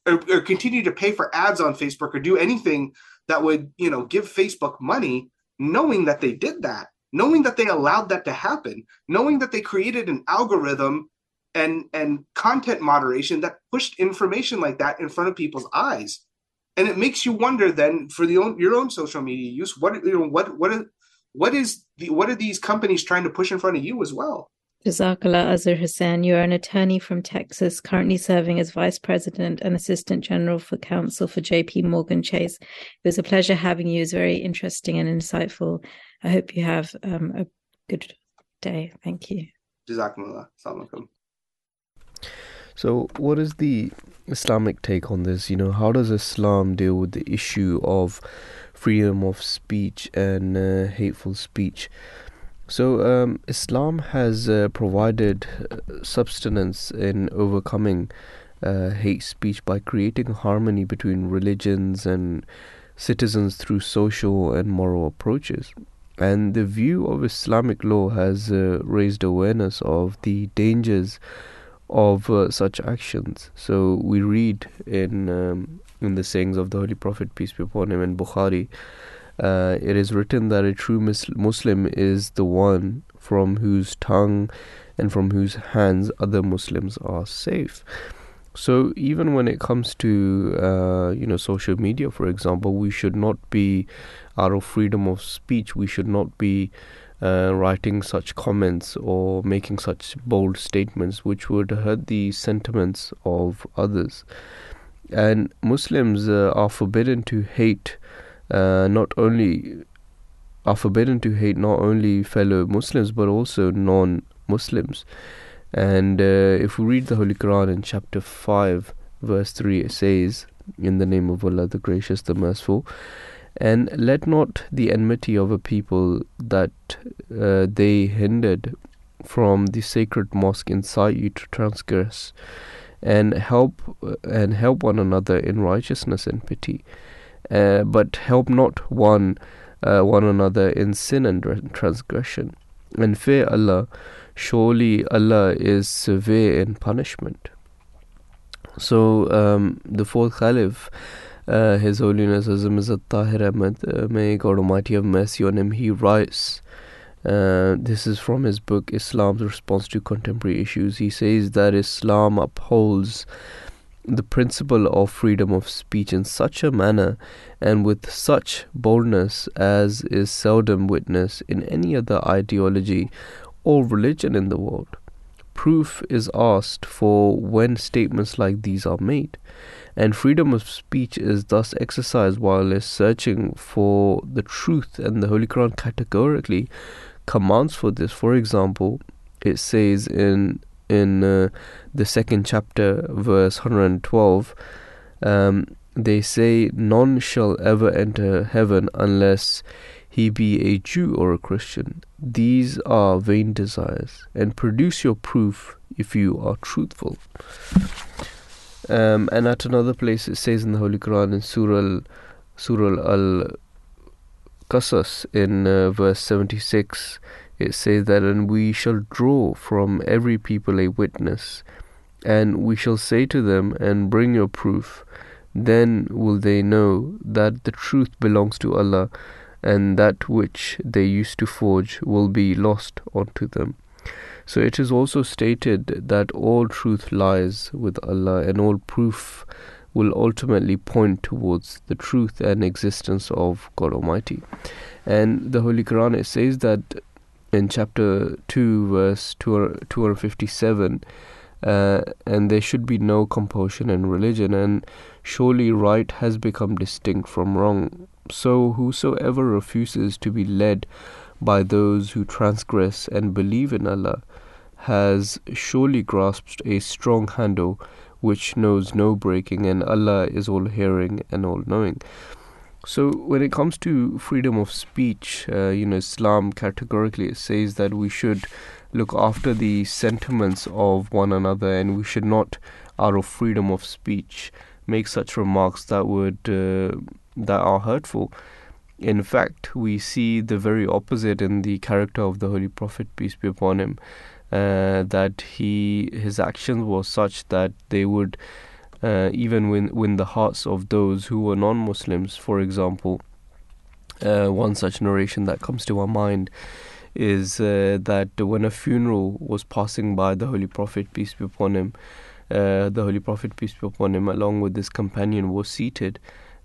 or, or, continue to pay for ads on Facebook or do anything that would, you know, give Facebook money, knowing that they did that, knowing that they allowed that to happen, knowing that they created an algorithm and and content moderation that pushed information like that in front of people's eyes. And it makes you wonder then for the own, your own social media use, what you know, what what is what is the what are these companies trying to push in front of you as well? Jazakallah Azhar Hassan, you are an attorney from Texas, currently serving as Vice President and Assistant General for Counsel for JP Morgan Chase. It was a pleasure having you. It was very interesting and insightful. I hope you have um, a good day. Thank you. Jazakumullah. Assalamu So, what is the Islamic take on this? You know, how does Islam deal with the issue of freedom of speech and uh, hateful speech? So, um, Islam has uh, provided uh, substance in overcoming uh, hate speech by creating harmony between religions and citizens through social and moral approaches. And the view of Islamic law has uh, raised awareness of the dangers of uh, such actions. So we read in um, in the sayings of the Holy Prophet peace be upon him in Bukhari uh, it is written that a true Muslim is the one from whose tongue and from whose hands other Muslims are safe. So even when it comes to uh, you know social media, for example, we should not be out of freedom of speech. We should not be uh, writing such comments or making such bold statements which would hurt the sentiments of others. And Muslims uh, are forbidden to hate uh, not only are forbidden to hate not only fellow Muslims but also non-Muslims. And uh, if we read the Holy Quran in chapter five, verse three, it says, "In the name of Allah, the Gracious, the Merciful." And let not the enmity of a people that uh, they hindered from the sacred mosque incite you to transgress, and help and help one another in righteousness and pity uh, but help not one uh, one another in sin and transgression, and fear Allah. Surely Allah is severe in punishment. So um, the fourth Caliph, uh, His Holiness Azam Izzat Tahir Ahmad, uh, may God Almighty have mercy on him, he writes, uh, this is from his book Islam's Response to Contemporary Issues. He says that Islam upholds the principle of freedom of speech in such a manner and with such boldness as is seldom witnessed in any other ideology or religion in the world. Proof is asked for when statements like these are made, and freedom of speech is thus exercised while searching for the truth, and the Holy Quran categorically commands for this. For example, it says in in uh, the second chapter, verse 112, um, they say, None shall ever enter heaven unless he be a Jew or a Christian. These are vain desires, and produce your proof if you are truthful. Um, and at another place, it says in the Holy Quran in Surah, Surah Al Qasas in uh, verse 76, it says that, And we shall draw from every people a witness, and we shall say to them, And bring your proof. Then will they know that the truth belongs to Allah, and that which they used to forge will be lost unto them. So it is also stated that all truth lies with Allah, and all proof will ultimately point towards the truth and existence of God Almighty. And the Holy Quran it says that in chapter 2 verse 257 uh, and there should be no compulsion in religion and surely right has become distinct from wrong so whosoever refuses to be led by those who transgress and believe in Allah has surely grasped a strong handle which knows no breaking and Allah is all hearing and all knowing. So when it comes to freedom of speech, uh, you know, Islam categorically says that we should look after the sentiments of one another, and we should not, out of freedom of speech, make such remarks that would uh, that are hurtful. In fact, we see the very opposite in the character of the Holy Prophet peace be upon him. Uh, that he his actions were such that they would uh, even win, win the hearts of those who were non Muslims. For example, uh, one such narration that comes to our mind is uh, that when a funeral was passing by the Holy Prophet, peace be upon him, uh, the Holy Prophet, peace be upon him, along with his companion, was seated.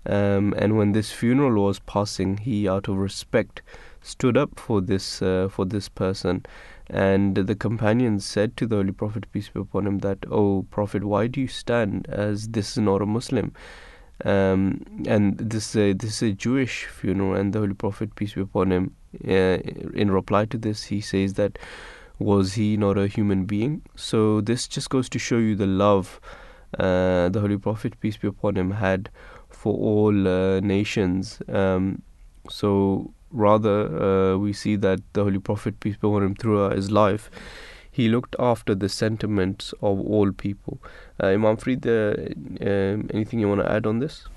Um, and when this funeral was passing, he, out of respect, stood up for this uh, for this person and the companions said to the Holy Prophet, peace be upon him, that, "O Prophet, why do you stand as this is not a Muslim?" Um, and this uh, this is a Jewish funeral, and the Holy Prophet, peace be upon him, uh, in reply to this, he says that was he not a human being? So this just goes to show you the love uh, the Holy Prophet, peace be upon him, had for all uh, nations. Um, so Rather, uh, we see that the Holy Prophet, peace be upon him, throughout his life, he looked after the sentiments of all people. Uh, Imam Farid, uh, um, anything you want to add on this?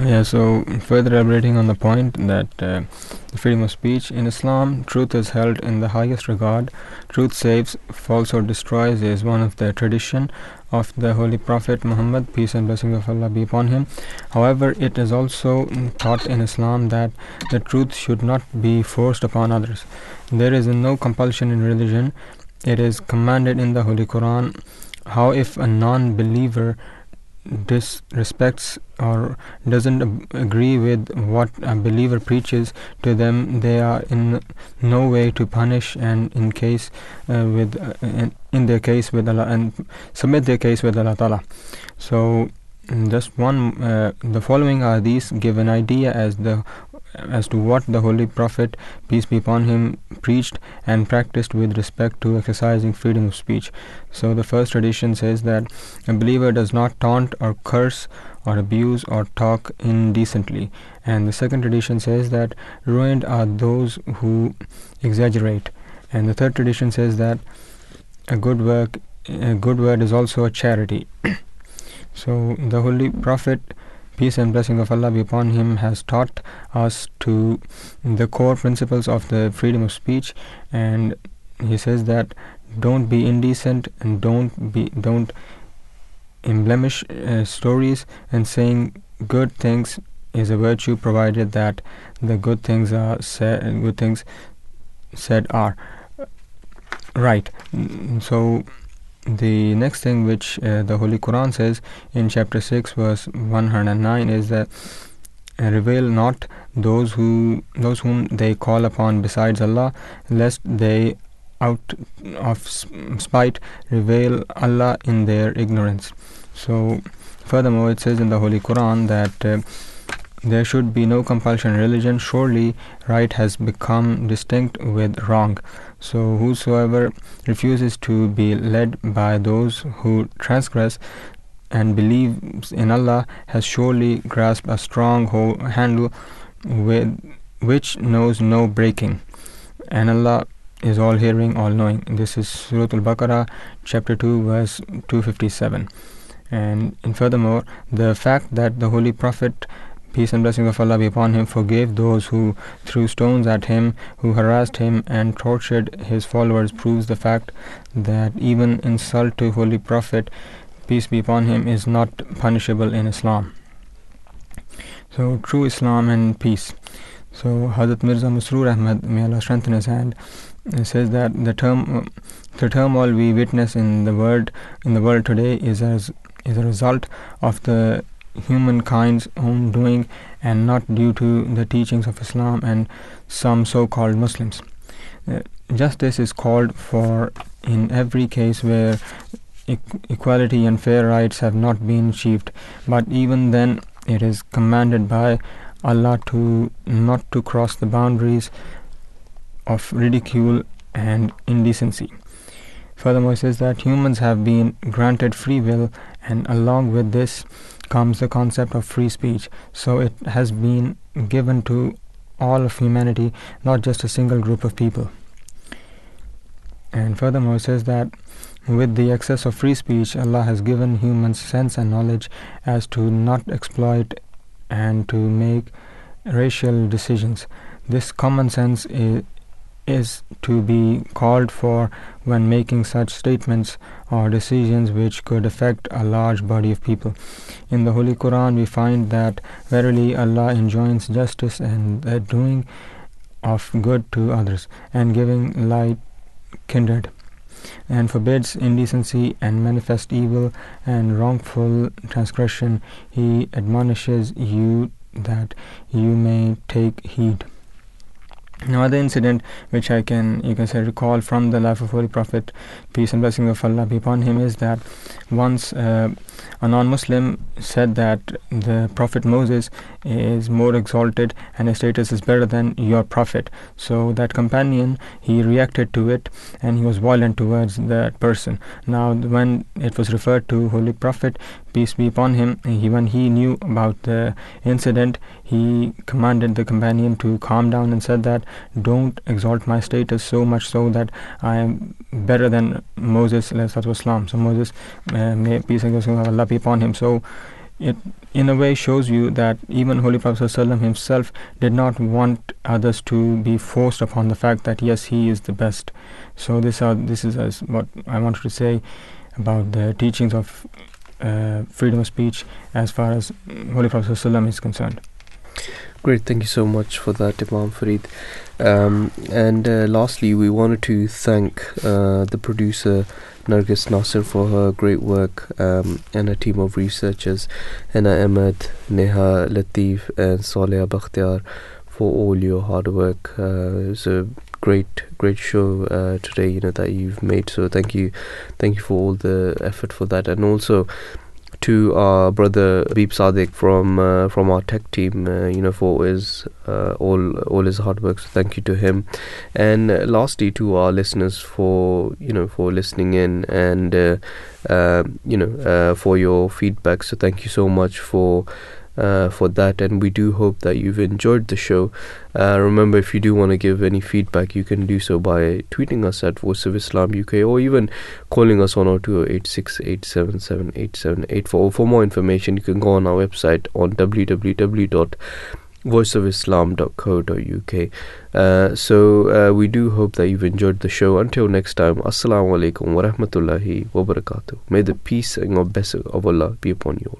Yeah, so further elaborating on the point that uh, the freedom of speech in Islam, truth is held in the highest regard. Truth saves, falsehood destroys is one of the tradition of the Holy Prophet Muhammad, peace and blessings of Allah be upon him. However, it is also taught in Islam that the truth should not be forced upon others. There is no compulsion in religion. It is commanded in the Holy Quran. How if a non-believer disrespects or doesn't agree with what a believer preaches to them they are in no way to punish and in case uh, with uh, in, in, their case with Allah and submit their case with Allah Ta'ala. So just one uh, the following are these give an idea as the as to what the Holy Prophet, peace be upon him, preached and practiced with respect to exercising freedom of speech. So, the first tradition says that a believer does not taunt or curse or abuse or talk indecently. And the second tradition says that ruined are those who exaggerate. And the third tradition says that a good work, a good word is also a charity. (coughs) so, the Holy Prophet peace and blessing of Allah be upon him, has taught us to the core principles of the freedom of speech, and he says that don't be indecent and don't be don't emblemish uh, stories and saying good things is a virtue provided that the good things are said good things said are right. Mm, so the next thing which uh, the holy quran says in chapter 6 verse 109 is that uh, reveal not those who those whom they call upon besides allah lest they out of spite reveal allah in their ignorance. So furthermore it says in the holy quran that uh, there should be no compulsion in religion. Surely right has become distinct with wrong so whosoever refuses to be led by those who transgress and believes in Allah has surely grasped a strong handle with which knows no breaking. And Allah is all hearing all knowing this is Surah Al-Baqarah chapter 2 verse 257 and, and furthermore the fact that the holy prophet peace and blessings of Allah be upon him. Forgave those who threw stones at him who harassed him and tortured his followers. Proves the fact that even insult to holy prophet peace be upon him is not punishable in Islam. So true Islam and peace. So Hazrat Mirza Masroor Ahmad may Allah strengthen his hand says that the term the turmoil we witness in the world in the world today is as is a result of the humankind's own doing and not due to the teachings of Islam and some so-called Muslims. Uh, justice is called for in every case where e- equality and fair rights have not been achieved, but even then it is commanded by Allah to not to cross the boundaries of ridicule and indecency. Furthermore, it says that humans have been granted free will, and along with this comes the concept of free speech. So it has been given to all of humanity, not just a single group of people. And furthermore, it says that with the excess of free speech, Allah has given humans sense and knowledge as to not exploit and to make racial decisions. This common sense is, is to be called for when making such statements or decisions which could affect a large body of people. In the Holy Quran, we find that verily Allah enjoins justice and the doing of good to others and giving light kindred and forbids indecency and manifest evil and wrongful transgression. He admonishes you that you may take heed. Another incident which I can you can say recall from the life of Holy Prophet, peace and blessings of Allah be upon him, is that once uh, a non-Muslim said that the Prophet Moses is more exalted and his status is better than your Prophet. So that companion he reacted to it and he was violent towards that person. Now when it was referred to Holy Prophet, peace be upon him, he, when he knew about the incident, he commanded the companion to calm down and said that don't exalt my status so much so that I am better than Moses. Islam. So Moses, uh, may peace and blessings of Allah be upon him. So it in a way shows you that even Holy Prophet himself did not want others to be forced upon the fact that yes he is the best. So this are this is what I wanted to say about the teachings of uh, freedom of speech as far as Holy Prophet is concerned. Great, thank you so much for that, Imam Farid. Um, and uh, lastly, we wanted to thank uh, the producer Nargis Nasser for her great work um, and a team of researchers, Hena Ahmed, Neha Latif, and Saleh Bakhtiar for all your hard work. Uh, a great, great show uh, today, you know, that you've made. So thank you, thank you for all the effort for that, and also to our brother Beep Sadiq from uh, from our tech team, uh, you know, for his uh, all all his hard work. So thank you to him, and lastly to our listeners for you know for listening in and uh, uh, you know uh, for your feedback. So thank you so much for. Uh, for that, and we do hope that you've enjoyed the show. Uh, remember, if you do want to give any feedback, you can do so by tweeting us at Voice of Islam UK or even calling us on 0286877878. For, for more information, you can go on our website on www voiceofislam.co.uk. Uh, so uh, we do hope that you've enjoyed the show. Until next time, Assalamu alaikum wa rahmatullahi wa barakatuh. May the peace and blessing of Allah be upon you.